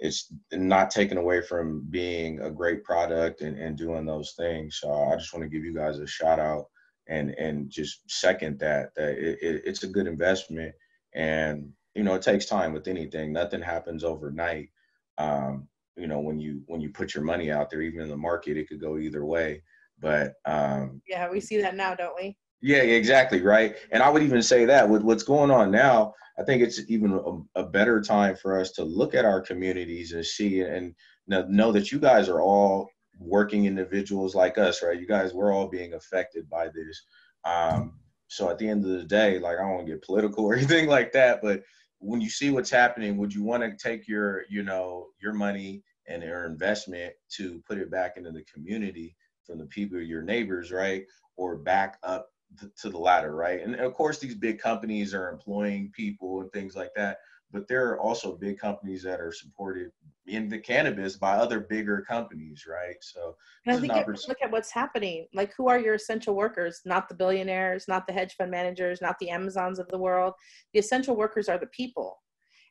it's not taken away from being a great product and, and doing those things. So I just want to give you guys a shout out and and just second that that it, it, it's a good investment and you know, it takes time with anything. Nothing happens overnight. Um, you know, when you when you put your money out there, even in the market, it could go either way. But um, yeah, we see that now, don't we? Yeah, exactly, right. And I would even say that with what's going on now, I think it's even a, a better time for us to look at our communities and see and know that you guys are all working individuals like us, right? You guys, we're all being affected by this. Um, so at the end of the day, like I don't want to get political or anything like that, but when you see what's happening, would you want to take your, you know, your money and your investment to put it back into the community from the people, your neighbors, right? Or back up to the latter, right? And of course, these big companies are employing people and things like that, but there are also big companies that are supported in the cannabis by other bigger companies, right? So and I think oppor- look at what's happening. Like, who are your essential workers? Not the billionaires, not the hedge fund managers, not the Amazons of the world. The essential workers are the people.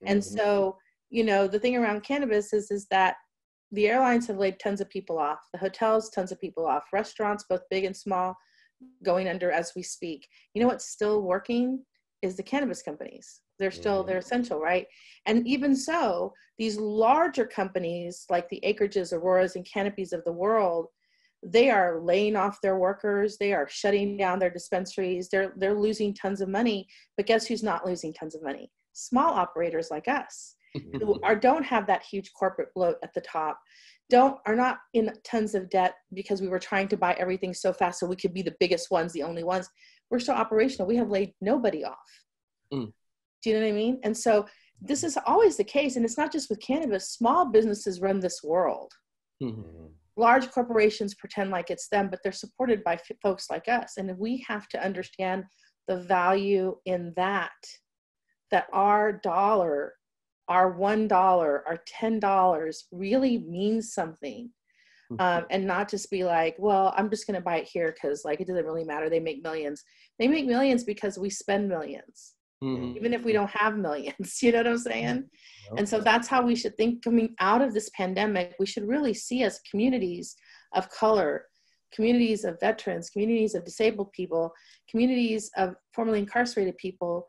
Mm-hmm. And so, you know, the thing around cannabis is is that the airlines have laid tons of people off. The hotels, tons of people off. Restaurants, both big and small, going under as we speak. You know what's still working is the cannabis companies. They're still mm-hmm. they're essential, right? And even so, these larger companies like the Acreages, Auroras, and Canopies of the world, they are laying off their workers. They are shutting down their dispensaries. They're they're losing tons of money. But guess who's not losing tons of money? Small operators like us, who are don't have that huge corporate bloat at the top don't are not in tons of debt because we were trying to buy everything so fast so we could be the biggest ones the only ones. We're still operational. We have laid nobody off. Mm. do you know what i mean? And so this is always the case and it's not just with cannabis. Small businesses run this world. Mm-hmm. large corporations pretend like it's them but they're supported by f- folks like us. And we have to understand the value in that that our dollar our one dollar our ten dollars really means something mm-hmm. um, and not just be like well i'm just going to buy it here because like it doesn't really matter they make millions they make millions because we spend 1000000s mm-hmm. even if we don't have millions you know what i'm saying mm-hmm. and so that's how we should think coming out of this pandemic we should really see as communities of color communities of veterans communities of disabled people communities of formerly incarcerated people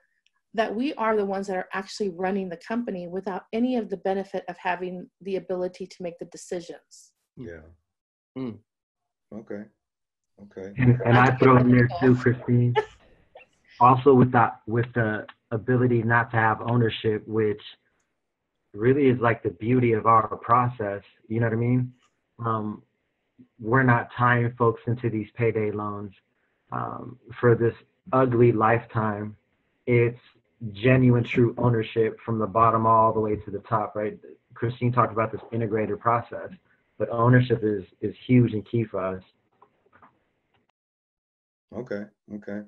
that we are the ones that are actually running the company without any of the benefit of having the ability to make the decisions. Yeah. Mm. Okay. Okay. And, and I throw in there too, Christine. also with that, with the ability not to have ownership, which really is like the beauty of our process. You know what I mean? Um, we're not tying folks into these payday loans um, for this ugly lifetime. It's genuine, true ownership from the bottom all the way to the top, right? Christine talked about this integrated process, but ownership is is huge and key for us. Okay, okay.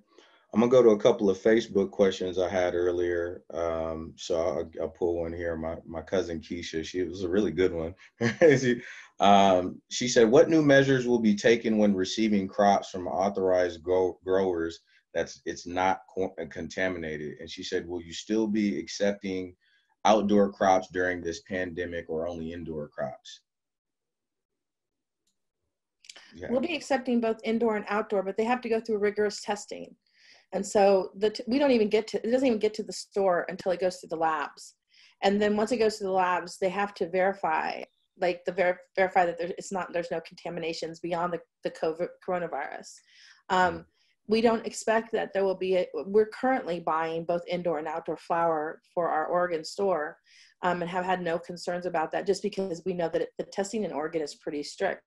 I'm gonna go to a couple of Facebook questions I had earlier. Um, so I'll, I'll, pull one here. My my cousin Keisha, she was a really good one. she, um, she said, "What new measures will be taken when receiving crops from authorized grow- growers that's it's not uh, contaminated. And she said, "Will you still be accepting outdoor crops during this pandemic, or only indoor crops?" Yeah. We'll be accepting both indoor and outdoor, but they have to go through rigorous testing. And so the t- we don't even get to it doesn't even get to the store until it goes through the labs. And then once it goes to the labs, they have to verify like the ver- verify that there, it's not there's no contaminations beyond the, the COVID coronavirus. Um, mm we don't expect that there will be a, we're currently buying both indoor and outdoor flower for our oregon store um, and have had no concerns about that just because we know that it, the testing in oregon is pretty strict.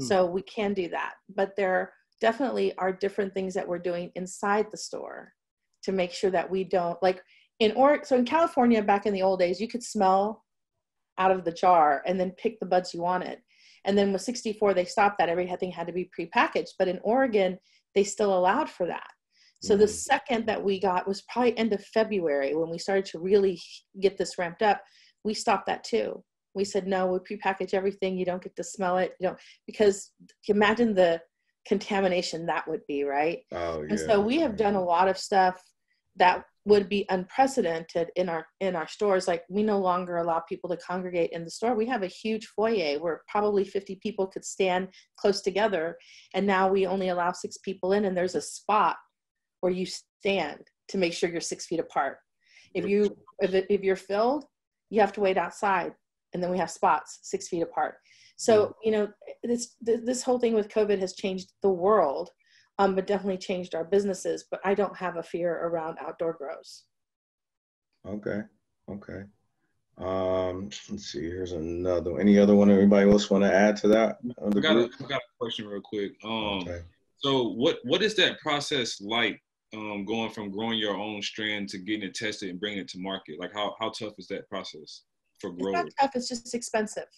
Hmm. so we can do that but there definitely are different things that we're doing inside the store to make sure that we don't like in or so in california back in the old days you could smell out of the jar and then pick the buds you wanted. And then with 64 they stopped that. Everything had to be prepackaged. But in oregon they still allowed for that. So the mm-hmm. second that we got was probably end of February when we started to really get this ramped up. We stopped that too. We said no, we prepackage everything. You don't get to smell it. You know, because imagine the contamination that would be, right? Oh, yeah. And so we have done a lot of stuff that would be unprecedented in our in our stores. Like we no longer allow people to congregate in the store. We have a huge foyer where probably 50 people could stand close together and now we only allow six people in and there's a spot where you stand to make sure you're six feet apart. If you if, it, if you're filled, you have to wait outside, and then we have spots six feet apart. So you know this this whole thing with COVID has changed the world, um, but definitely changed our businesses. But I don't have a fear around outdoor grows. Okay. Okay. Um, let's see. Here's another. Any other one? Anybody else want to add to that? I got, a, I got a question real quick. Um, okay. so what what is that process like? Um, going from growing your own strand to getting it tested and bringing it to market. Like how how tough is that process for growers? It's not tough. It's just expensive.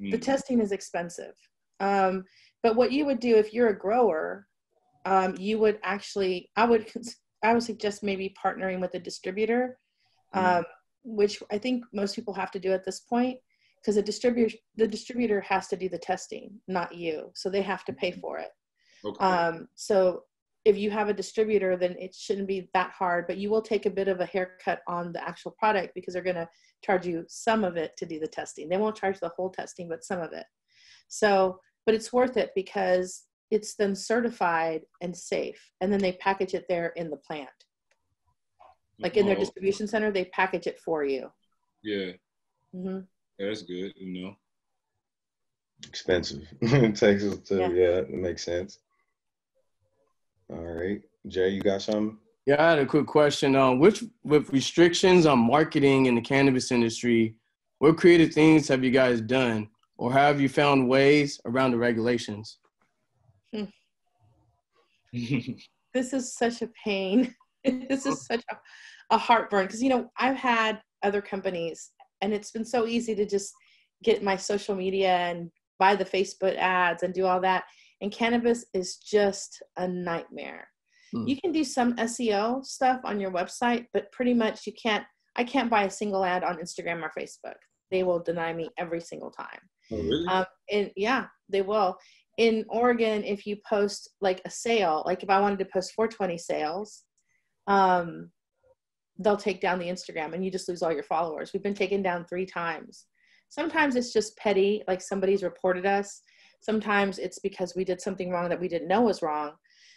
Mm. The testing is expensive. Um, but what you would do if you're a grower, um, you would actually I would I would suggest maybe partnering with a distributor. Mm. Um, which I think most people have to do at this point because the distributor the distributor has to do the testing, not you. So they have to pay mm-hmm. for it. Okay. Um, so if you have a distributor, then it shouldn't be that hard, but you will take a bit of a haircut on the actual product because they're going to charge you some of it to do the testing. They won't charge the whole testing, but some of it. So, but it's worth it because it's then certified and safe, and then they package it there in the plant like in their oh. distribution center they package it for you yeah mm-hmm. yeah that's good you know expensive texas to yeah. yeah it makes sense all right jay you got something yeah i had a quick question um which with restrictions on marketing in the cannabis industry what creative things have you guys done or have you found ways around the regulations. This is such a pain this is such a, a heartburn because you know I've had other companies and it's been so easy to just get my social media and buy the Facebook ads and do all that. And cannabis is just a nightmare. Hmm. You can do some SEO stuff on your website, but pretty much you can't. I can't buy a single ad on Instagram or Facebook. They will deny me every single time. Oh, really? Um, and yeah, they will. In Oregon, if you post like a sale, like if I wanted to post 420 sales, um, they'll take down the Instagram and you just lose all your followers. We've been taken down three times. Sometimes it's just petty, like somebody's reported us. Sometimes it's because we did something wrong that we didn't know was wrong.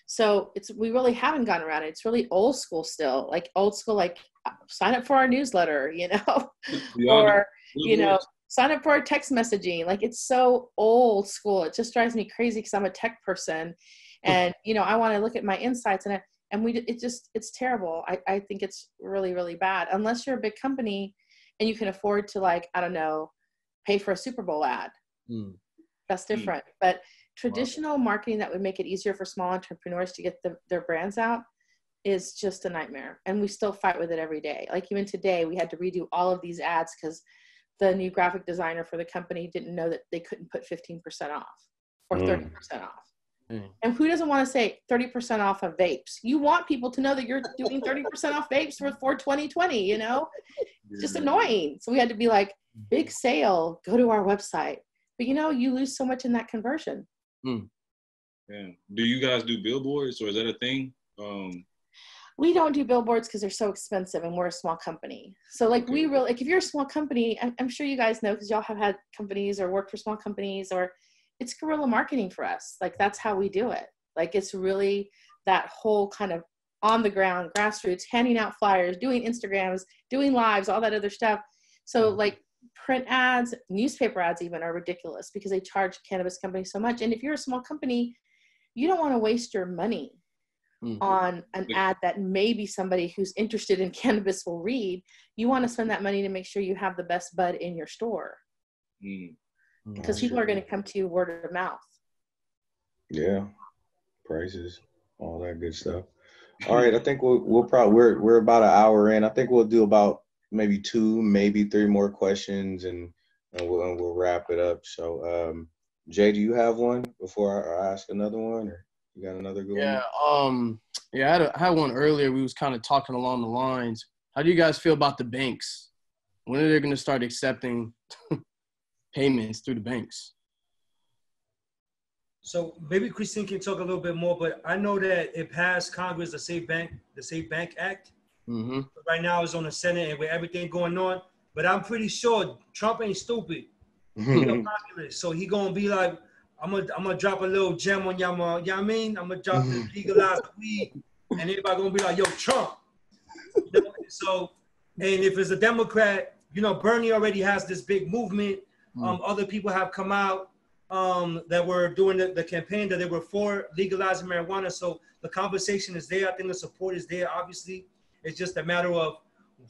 So it's we really haven't gotten around it. It's really old school still, like old school, like sign up for our newsletter, you know, or you know, sign up for our text messaging. Like it's so old school. It just drives me crazy because I'm a tech person, and you know, I want to look at my insights and. I, and we it just it's terrible I, I think it's really really bad unless you're a big company and you can afford to like i don't know pay for a super bowl ad mm. that's hmm. different mm. but traditional wow. marketing that would make it easier for small entrepreneurs to get the, their brands out is just a nightmare and we still fight with it every day like even today we had to redo all of these ads because the new graphic designer for the company didn't know that they couldn't put 15% off or mm. 30% off Mm. And who doesn't want to say 30% off of vapes? You want people to know that you're doing 30% off vapes for, for 2020, you know? It's just annoying. So we had to be like, big sale, go to our website. But you know, you lose so much in that conversion. Mm. Yeah. Do you guys do billboards or is that a thing? Um, we don't do billboards because they're so expensive and we're a small company. So like we really, like if you're a small company, I'm, I'm sure you guys know because y'all have had companies or worked for small companies or it's guerrilla marketing for us. Like that's how we do it. Like it's really that whole kind of on the ground grassroots, handing out flyers, doing Instagrams, doing lives, all that other stuff. So mm-hmm. like print ads, newspaper ads even are ridiculous because they charge cannabis companies so much. And if you're a small company, you don't want to waste your money mm-hmm. on an ad that maybe somebody who's interested in cannabis will read. You want to spend that money to make sure you have the best bud in your store. Mm because people are going to come to you word of mouth. Yeah, prices, all that good stuff. All right, I think we'll we'll probably we're we're about an hour in. I think we'll do about maybe two, maybe three more questions, and and we'll and we'll wrap it up. So, um, Jay, do you have one before I, ask another one, or you got another good yeah, one? um, yeah, I had, a, I had one earlier. We was kind of talking along the lines. How do you guys feel about the banks? When are they going to start accepting payments through the banks. So maybe Christine can talk a little bit more, but I know that it passed Congress the Safe Bank, the Safe Bank Act. Mm-hmm. Right now it's on the Senate and with everything going on. But I'm pretty sure Trump ain't stupid. so he gonna be like, I'm gonna I'm gonna drop a little gem on y'all. You know what I mean? I'm gonna drop mm-hmm. the legalized weed, and everybody gonna be like, Yo, Trump. You know? So And if it's a Democrat, you know, Bernie already has this big movement. Um, other people have come out um, that were doing the, the campaign that they were for legalizing marijuana. So the conversation is there. I think the support is there. Obviously, it's just a matter of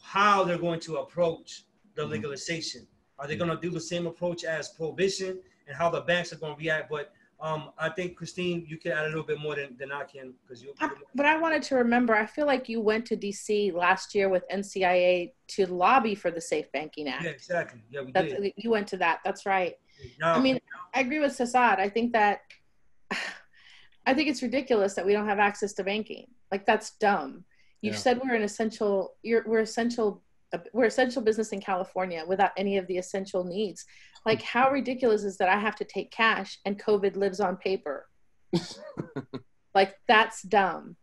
how they're going to approach the legalization. Are they going to do the same approach as prohibition and how the banks are going to react? But um, I think Christine, you can add a little bit more than, than I can because you. But I wanted to remember, I feel like you went to DC last year with NCIA to lobby for the Safe Banking Act. Yeah, exactly. Yeah, we That's, did. you went to that. That's right. Now, I mean, I agree with Sassad. I think that I think it's ridiculous that we don't have access to banking. Like that's dumb. You've Yeah. said we're an essential. You're we're essential. We're essential business in California without any of the essential needs. Like how ridiculous is that I have to take cash and COVID lives on paper? like that's dumb.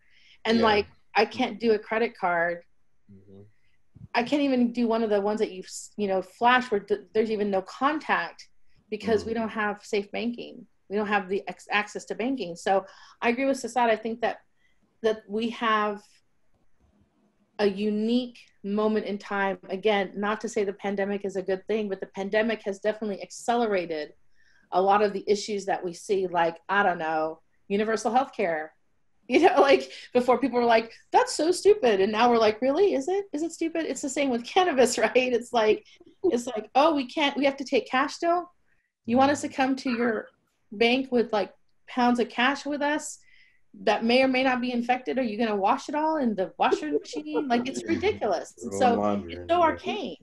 And Yeah. like I can't do a credit card mm-hmm. I can't even do one of the ones that you you know flash where th- there's even no contact because we mm. don't have safe banking. We don't have the ex- access to banking. So I agree with Sassad. I think that that we have a unique moment in time. Again, not to say the pandemic is a good thing, but the pandemic has definitely accelerated a lot of the issues that we see. Like I don't know, universal health care. You know, like before people were like, that's so stupid. And now we're like, really? Is it? Is it stupid? It's the same with cannabis, right? It's like, it's like, oh, we can't, we have to take cash still. You want us to come to your bank with like pounds of cash with us that may or may not be infected? Are you going to wash it all in the washer machine? Like it's ridiculous. And so it's so arcane.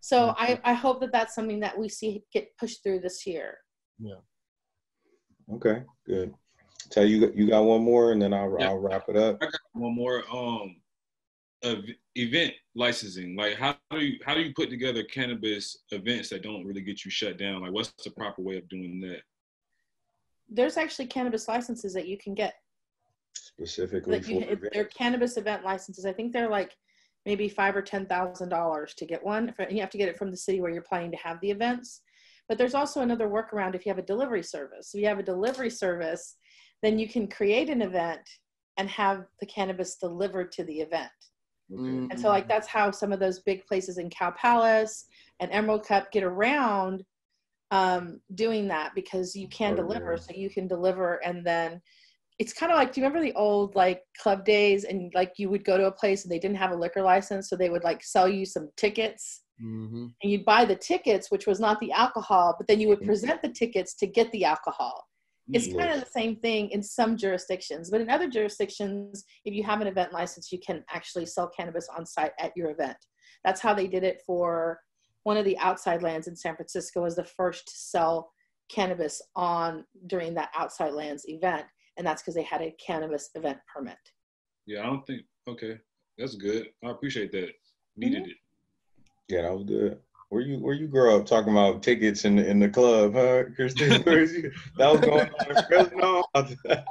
So I, I hope that that's something that we see get pushed through this year. Yeah. Okay, good. Tell you you got one more, and then I'll Yeah. I'll wrap it up. I got one more. Um, event licensing. Like, how do you how do you put together cannabis events that don't really get you shut down? Like, what's the proper way of doing that? There's actually cannabis licenses that you can get Specifically like you, if they're cannabis event licenses. I think they're like maybe five or ten thousand dollars to get one. And you have to get it from the city where you're planning to have the events. But there's also another workaround if you have a delivery service. If you have a delivery service, then you can create an event and have the cannabis delivered to the event. Mm. And so like that's how some of those big places in Cow Palace and Emerald Cup get around um, doing that because you can Oh, deliver. yeah. So you can deliver and then it's kind of like do you remember the old like club days and like you would go to a place and they didn't have a liquor license so they would like sell you some tickets Mhm. and you'd buy the tickets which was not the alcohol but then you would present the tickets to get the alcohol it's kind of the same thing in some jurisdictions, but in other jurisdictions, if you have an event license, you can actually sell cannabis on site at your event. That's how they did it for one of the outside lands in San Francisco was the first to sell cannabis on during that outside lands event, and that's because they had a cannabis event permit. Yeah, I don't think. Okay, that's good. I appreciate that. Needed mm-hmm. it. Yeah, that was good. Where you where you grow up talking about tickets in the in the club, huh, Christine? Where's you? That was going on in Fresno.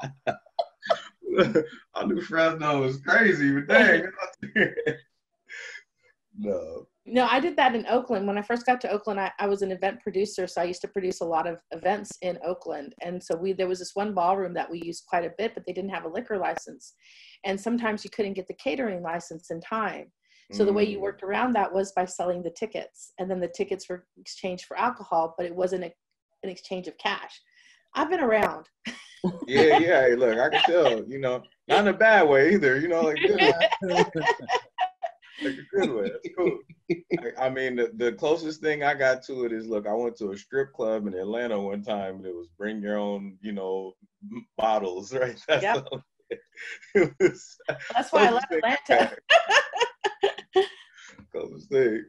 I knew Fresno was crazy, but dang. no. No, I did that in Oakland. When I first got to Oakland, I, I was an event producer, so I used to produce a lot of events in Oakland. And so we there was this one ballroom that we used quite a bit, but they didn't have a liquor license. And sometimes you couldn't get the catering license in time. So the way you Mm. worked around that was by selling the tickets, and then the tickets were exchanged for alcohol, but it wasn't a, an exchange of cash. I've been around. Yeah, yeah. Hey, look, I can tell. You know, not in a bad way either. You know, like. like a good way. That's cool. I, I mean, the, the closest thing I got to it is look. I went to a strip club in Atlanta one time, and it was bring your own, you know, bottles. Right. That's Yep. Was That's why I left Atlanta. Closest thing.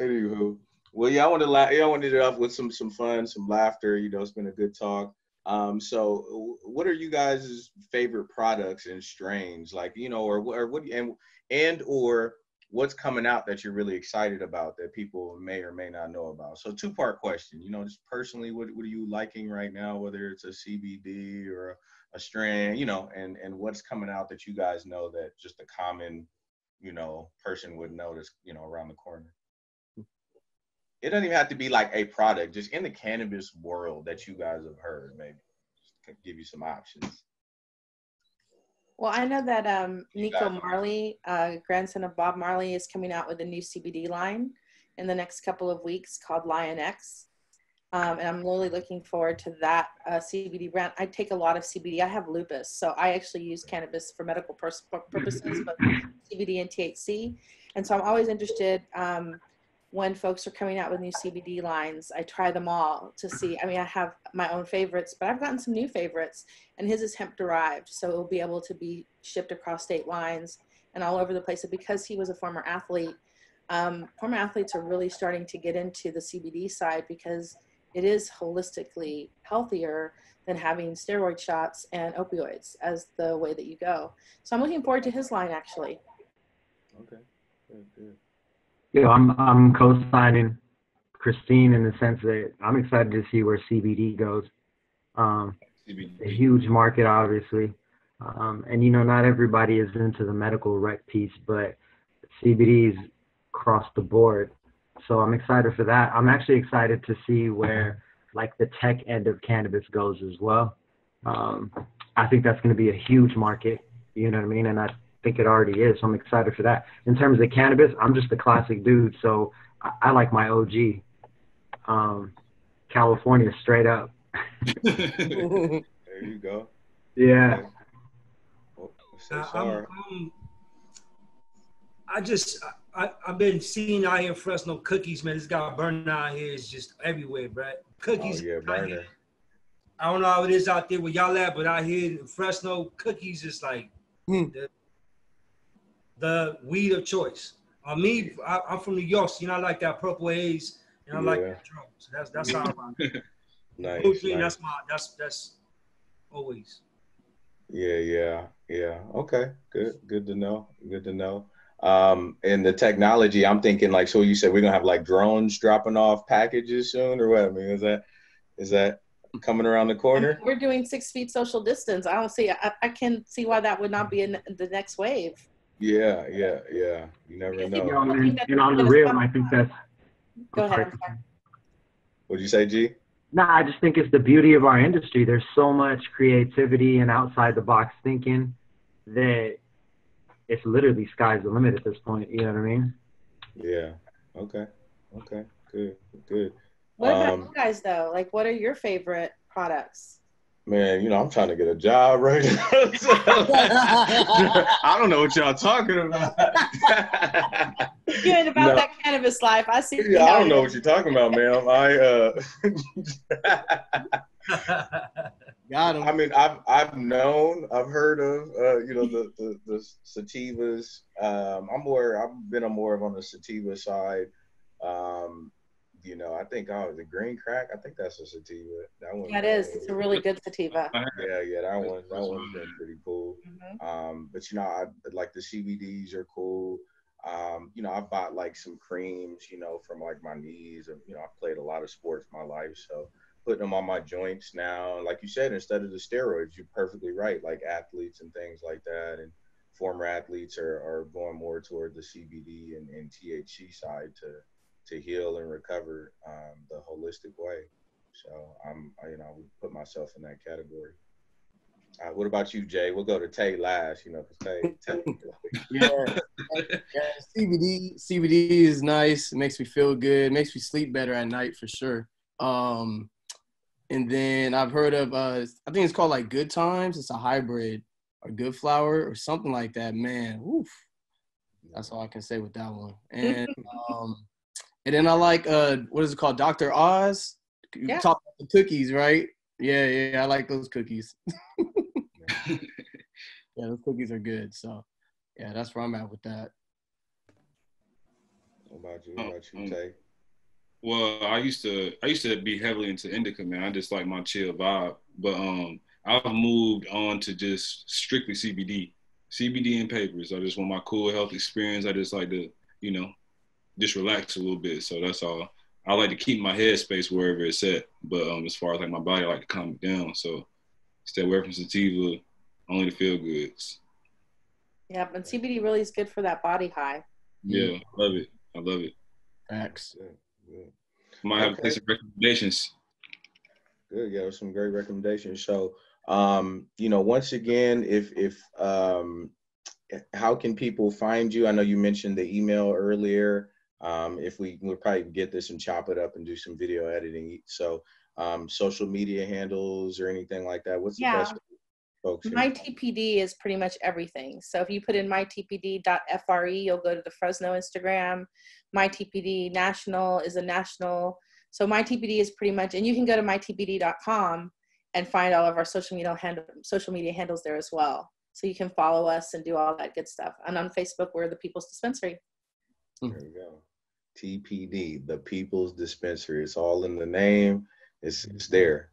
Anywho, well, yeah, I wanted to la- yeah, I wanted it off with some some fun, some laughter. You know, it's been a good talk. Um, so, what are you guys' favorite products and strains? Like, you know, or, or what and and or what's coming out that you're really excited about that people may or may not know about? So, two part question. You know, just personally, what what are you liking right now? Whether it's a CBD or a, a strand, you know, and and what's coming out that you guys know that just a common, you know, person would notice, you know, around the corner. It doesn't even have to be like a product, just in the cannabis world that you guys have heard, maybe. Just give you some options. Well, I know that um, Nico Marley, uh, grandson of Bob Marley, is coming out with a new CBD line in the next couple of weeks called Lion X. Um, and I'm really looking forward to that uh, CBD brand. I take a lot of CBD. I have lupus, so I actually use cannabis for medical purposes, but CBD and THC. And so I'm always interested um, when folks are coming out with new CBD lines. I try them all to see. I mean, I have my own favorites, but I've gotten some new favorites and his is hemp derived so it'll be able to be shipped across state lines and all over the place and because he was a former athlete um, former athletes are really starting to get into the cbd side because it is holistically healthier than having steroid shots and opioids as the way that you go so i'm looking forward to his line actually Okay. Good, good. You know, I'm I'm co-signing Christine in the sense that I'm excited to see where CBD goes. Um, a huge market, obviously, um, and you know, not everybody is into the medical rec piece, but CBD is across the board. So I'm excited for that. I'm actually excited to see where like the tech end of cannabis goes as well. Um, I think that's going to be a huge market. You know what I mean? And I think it already is. So I'm excited for that. In terms of cannabis, I'm just a classic dude, so I, I like my OG. Um, California straight up. There you go. Yeah. Oh, so. I'm, I'm, I just, I, I've been seeing out here in Fresno cookies, man. This guy burning out here is just everywhere, bro. Oh Cookies. yeah, burner. I don't know how it is out there where y'all at, but out here in Fresno, cookies is like the, the weed of choice. Uh, me, I, I'm from New York, so you know I like that purple haze, and I like Yeah. that drum. So that's that's how I'm. Nice. Mostly, nice. That's my that's that's always. Yeah, yeah, yeah. Okay, good, good to know. Good to know. Um, and the technology, I'm thinking like, so you said we're gonna have like drones dropping off packages soon, or what? I mean, is that is that coming around the corner? we're doing six feet social distance i don't see i, I can see why that would not be in the next wave Yeah, yeah, yeah. You never Because You know. know, and, and on the real, I think that's. go ahead sorry. I'm sorry. What'd you say, G? No, I just think it's the beauty of our industry. There's so much creativity and outside the box thinking that it's literally sky's the limit at this point. You know what I mean? Yeah. Okay. Okay. Good. Good. what about Um, you guys though like what are your favorite products Man, you know, I'm trying to get a job right now. I don't know what y'all talking about. you ain't about No. that cannabis life i see Yeah, I don't know what you're talking about, ma'am. I uh Got him. I him. mean, I've I've known, I've heard of, uh, you know, the the, the sativas. Um, I'm more, I've been a more of on the sativa side. Um, you know, I think oh, the green crack. I think that's a sativa. That one. that is it's a really good sativa Yeah, yeah, that one, that one's been pretty cool. Mhm. Um, but you know, I like the CBDs are cool. Um, you know, I bought like some creams, you know, from like my knees, and you know, I played a lot of sports my life, so putting them on my joints now. Like you said, instead of the steroids, you're perfectly right. Like athletes and things like that, and former athletes are, are going more toward the CBD and, and THC side to to heal and recover um, the holistic way. So I'm, you know, I would put myself in that category. Uh, what about you, Jay? We'll go to Tay last, you know, because Tay, Tay Yeah. yeah. CBD CBD is nice. It makes me feel good. It makes me sleep better at night for sure. Um, and then I've heard of uh, I think it's called like Good Times. It's a hybrid or Good Flower or something like that. Man, oof. That's all I can say with that one. And um, and then I like uh, what is it called? Dr. Oz. You Yeah. talk about the cookies, right? Yeah, yeah, I like those cookies. yeah, those cookies are good. So, yeah, that's where I'm at with that. What about you? What about you, Um, Tay? Well, I used to I used to be heavily into indica, man. I just like my chill vibe. But um I've moved on to just strictly CBD. CBD and papers. I just want my cool health experience. I just like to, you know, just relax a little bit. So that's all. I like to keep my headspace wherever it's at. But um as far as like my body, I like to calm it down. So stay away from sativa, only the feel goods. yeah but cbd really is good for that body high Yeah, I love it. I love it. Facts. Good, good. Might have to Okay. take some recommendations. Good. Yeah, some great recommendations. So, um, you know, once again, if if um, how can people find you? I know you mentioned the email earlier. Um, if we we'll probably get this and chop it up and do some video editing. So um, social media handles or anything like that. What's the Yeah. best folks? here? My TPD is pretty much everything. So if you put in mytpd.fre, you'll go to the Fresno Instagram. My TPD National is a national. So my TPD is pretty much, and you can go to mytpd.com and find all of our social media handle, social media handles there as well. So you can follow us and do all that good stuff. And on Facebook, we're the People's Dispensary. There you go. TPD, the People's Dispensary. It's all in the name. It's it's there.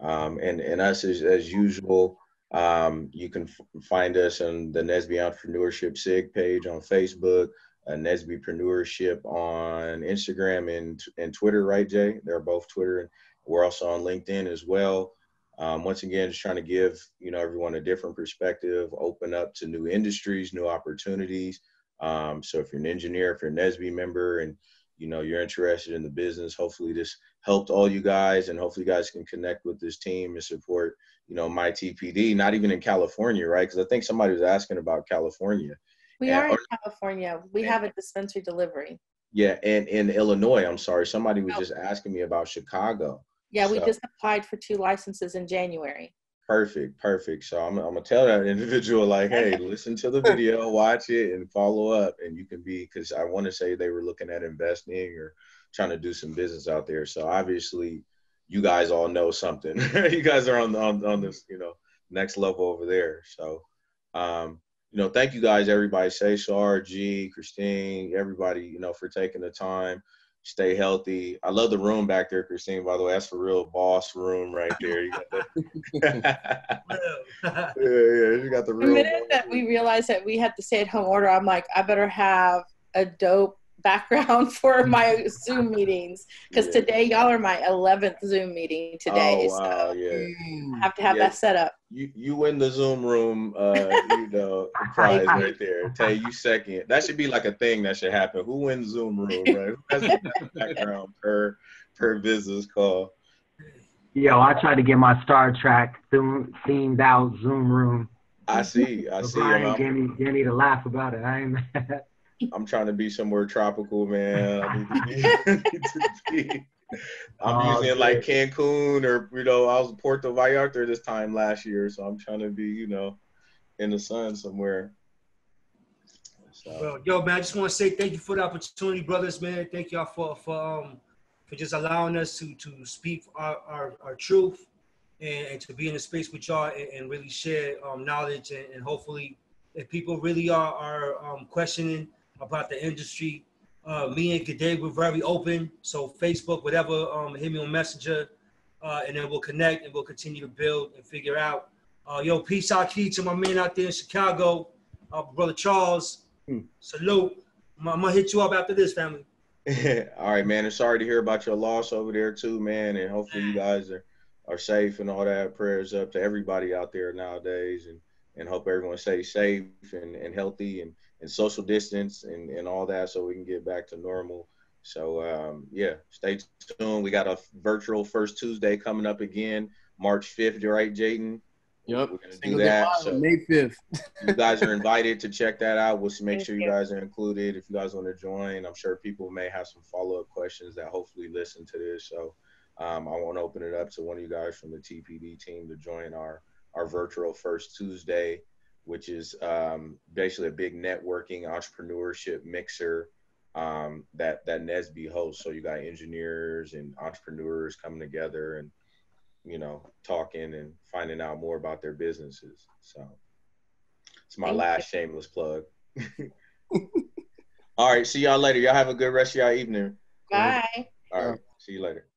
Um, and and us as, as usual. Um, you can f- find us on the Nesby Entrepreneurship SIG page on Facebook, uh, Nesbypreneurship on Instagram and and Twitter. Right, Jay? They're both Twitter, and we're also on LinkedIn as well. Um, once again, just trying to give you know everyone a different perspective, open up to new industries, new opportunities. Um, so if you're an engineer, if you're a NSBE member and you know you're interested in the business, hopefully this helped all you guys and hopefully you guys can connect with this team and support, you know, my TPD, not even in California, right? Because I think somebody was asking about California. We Yeah, are in or- California. We have a dispensary delivery. Yeah, and in Illinois, I'm sorry, somebody was Oh. just asking me about Chicago. Yeah, we So- just applied for two licenses in January. Perfect, perfect. So I'm, I'm gonna tell that individual like, hey, listen to the video, watch it, and follow up, and you can be because I want to say they were looking at investing or trying to do some business out there. So obviously, you guys all know something. you guys are on on on this you know next level over there. So, um, you know, thank you guys, everybody. Say G, Christine, everybody, you know, for taking the time. Stay healthy. I love the room back there, Christine. By the way, that's for real boss room right there. You got the yeah, yeah, you got the The minute that we realized that we had the stay at home order, I'm like, I better have a dope background for my Zoom meetings because Yeah. today y'all are my 11th Zoom meeting today. Oh wow, So yeah. I have to have Yeah. that set up. You you win the Zoom room, uh, you know, prize right there. Tay, you second. That should be like a thing that should happen. Who wins Zoom room, right? Who has the background per per business call? Yo, I tried to get my Star Trek theme- themed out Zoom room. I see, I But see. Brian I'm, gave me, gave me to laugh about it. I ain't mad. I'm trying to be somewhere tropical, man. I need to be. Need to be. I'm Oh, usually in like. Cancun or you know I was in Puerto Vallarta this time last year, so I'm trying to be you know in the sun somewhere. So, Well, yo, man, I just want to say thank you for the opportunity, brothers, man. Thank y'all for for um for just allowing us to to speak our our, our truth and, and to be in a space with y'all and, and really share um, knowledge and, and hopefully if people really are are um, questioning about the industry, uh, me and Gade we're very open. So Facebook, whatever, um, hit me on Messenger, uh, and then we'll connect and we'll continue to build and figure out. Uh, yo, peace out, key to my man out there in Chicago, uh, brother Charles. Hmm. Salute. I'm, I'm gonna hit you up after this, family. all right, man. And sorry to hear about your loss over there too, man. And hopefully you guys are are safe and all that. Prayers up to everybody out there nowadays, and and hope everyone stays safe and, and healthy and, and social distance and, and all that so we can get back to normal. So um, yeah, stay tuned. We got a virtual first Tuesday coming up again, March 5th, right, Jaden? Yep. We're gonna do that. So May 5th. you guys are invited to check that out. We'll make Thank sure you you. guys are included. If you guys want to join, I'm sure people may have some follow up questions that hopefully listen to this. So um, I want to open it up to one of you guys from the TPD team to join our our virtual first Tuesday, which is um, basically a big networking entrepreneurship mixer um, that that Nesby hosts. So you got engineers and entrepreneurs coming together and you know talking and finding out more about their businesses. So it's my Thank you. last shameless plug. All right, see y'all later. Y'all have a good rest of y'all evening. Bye. All right, see you later.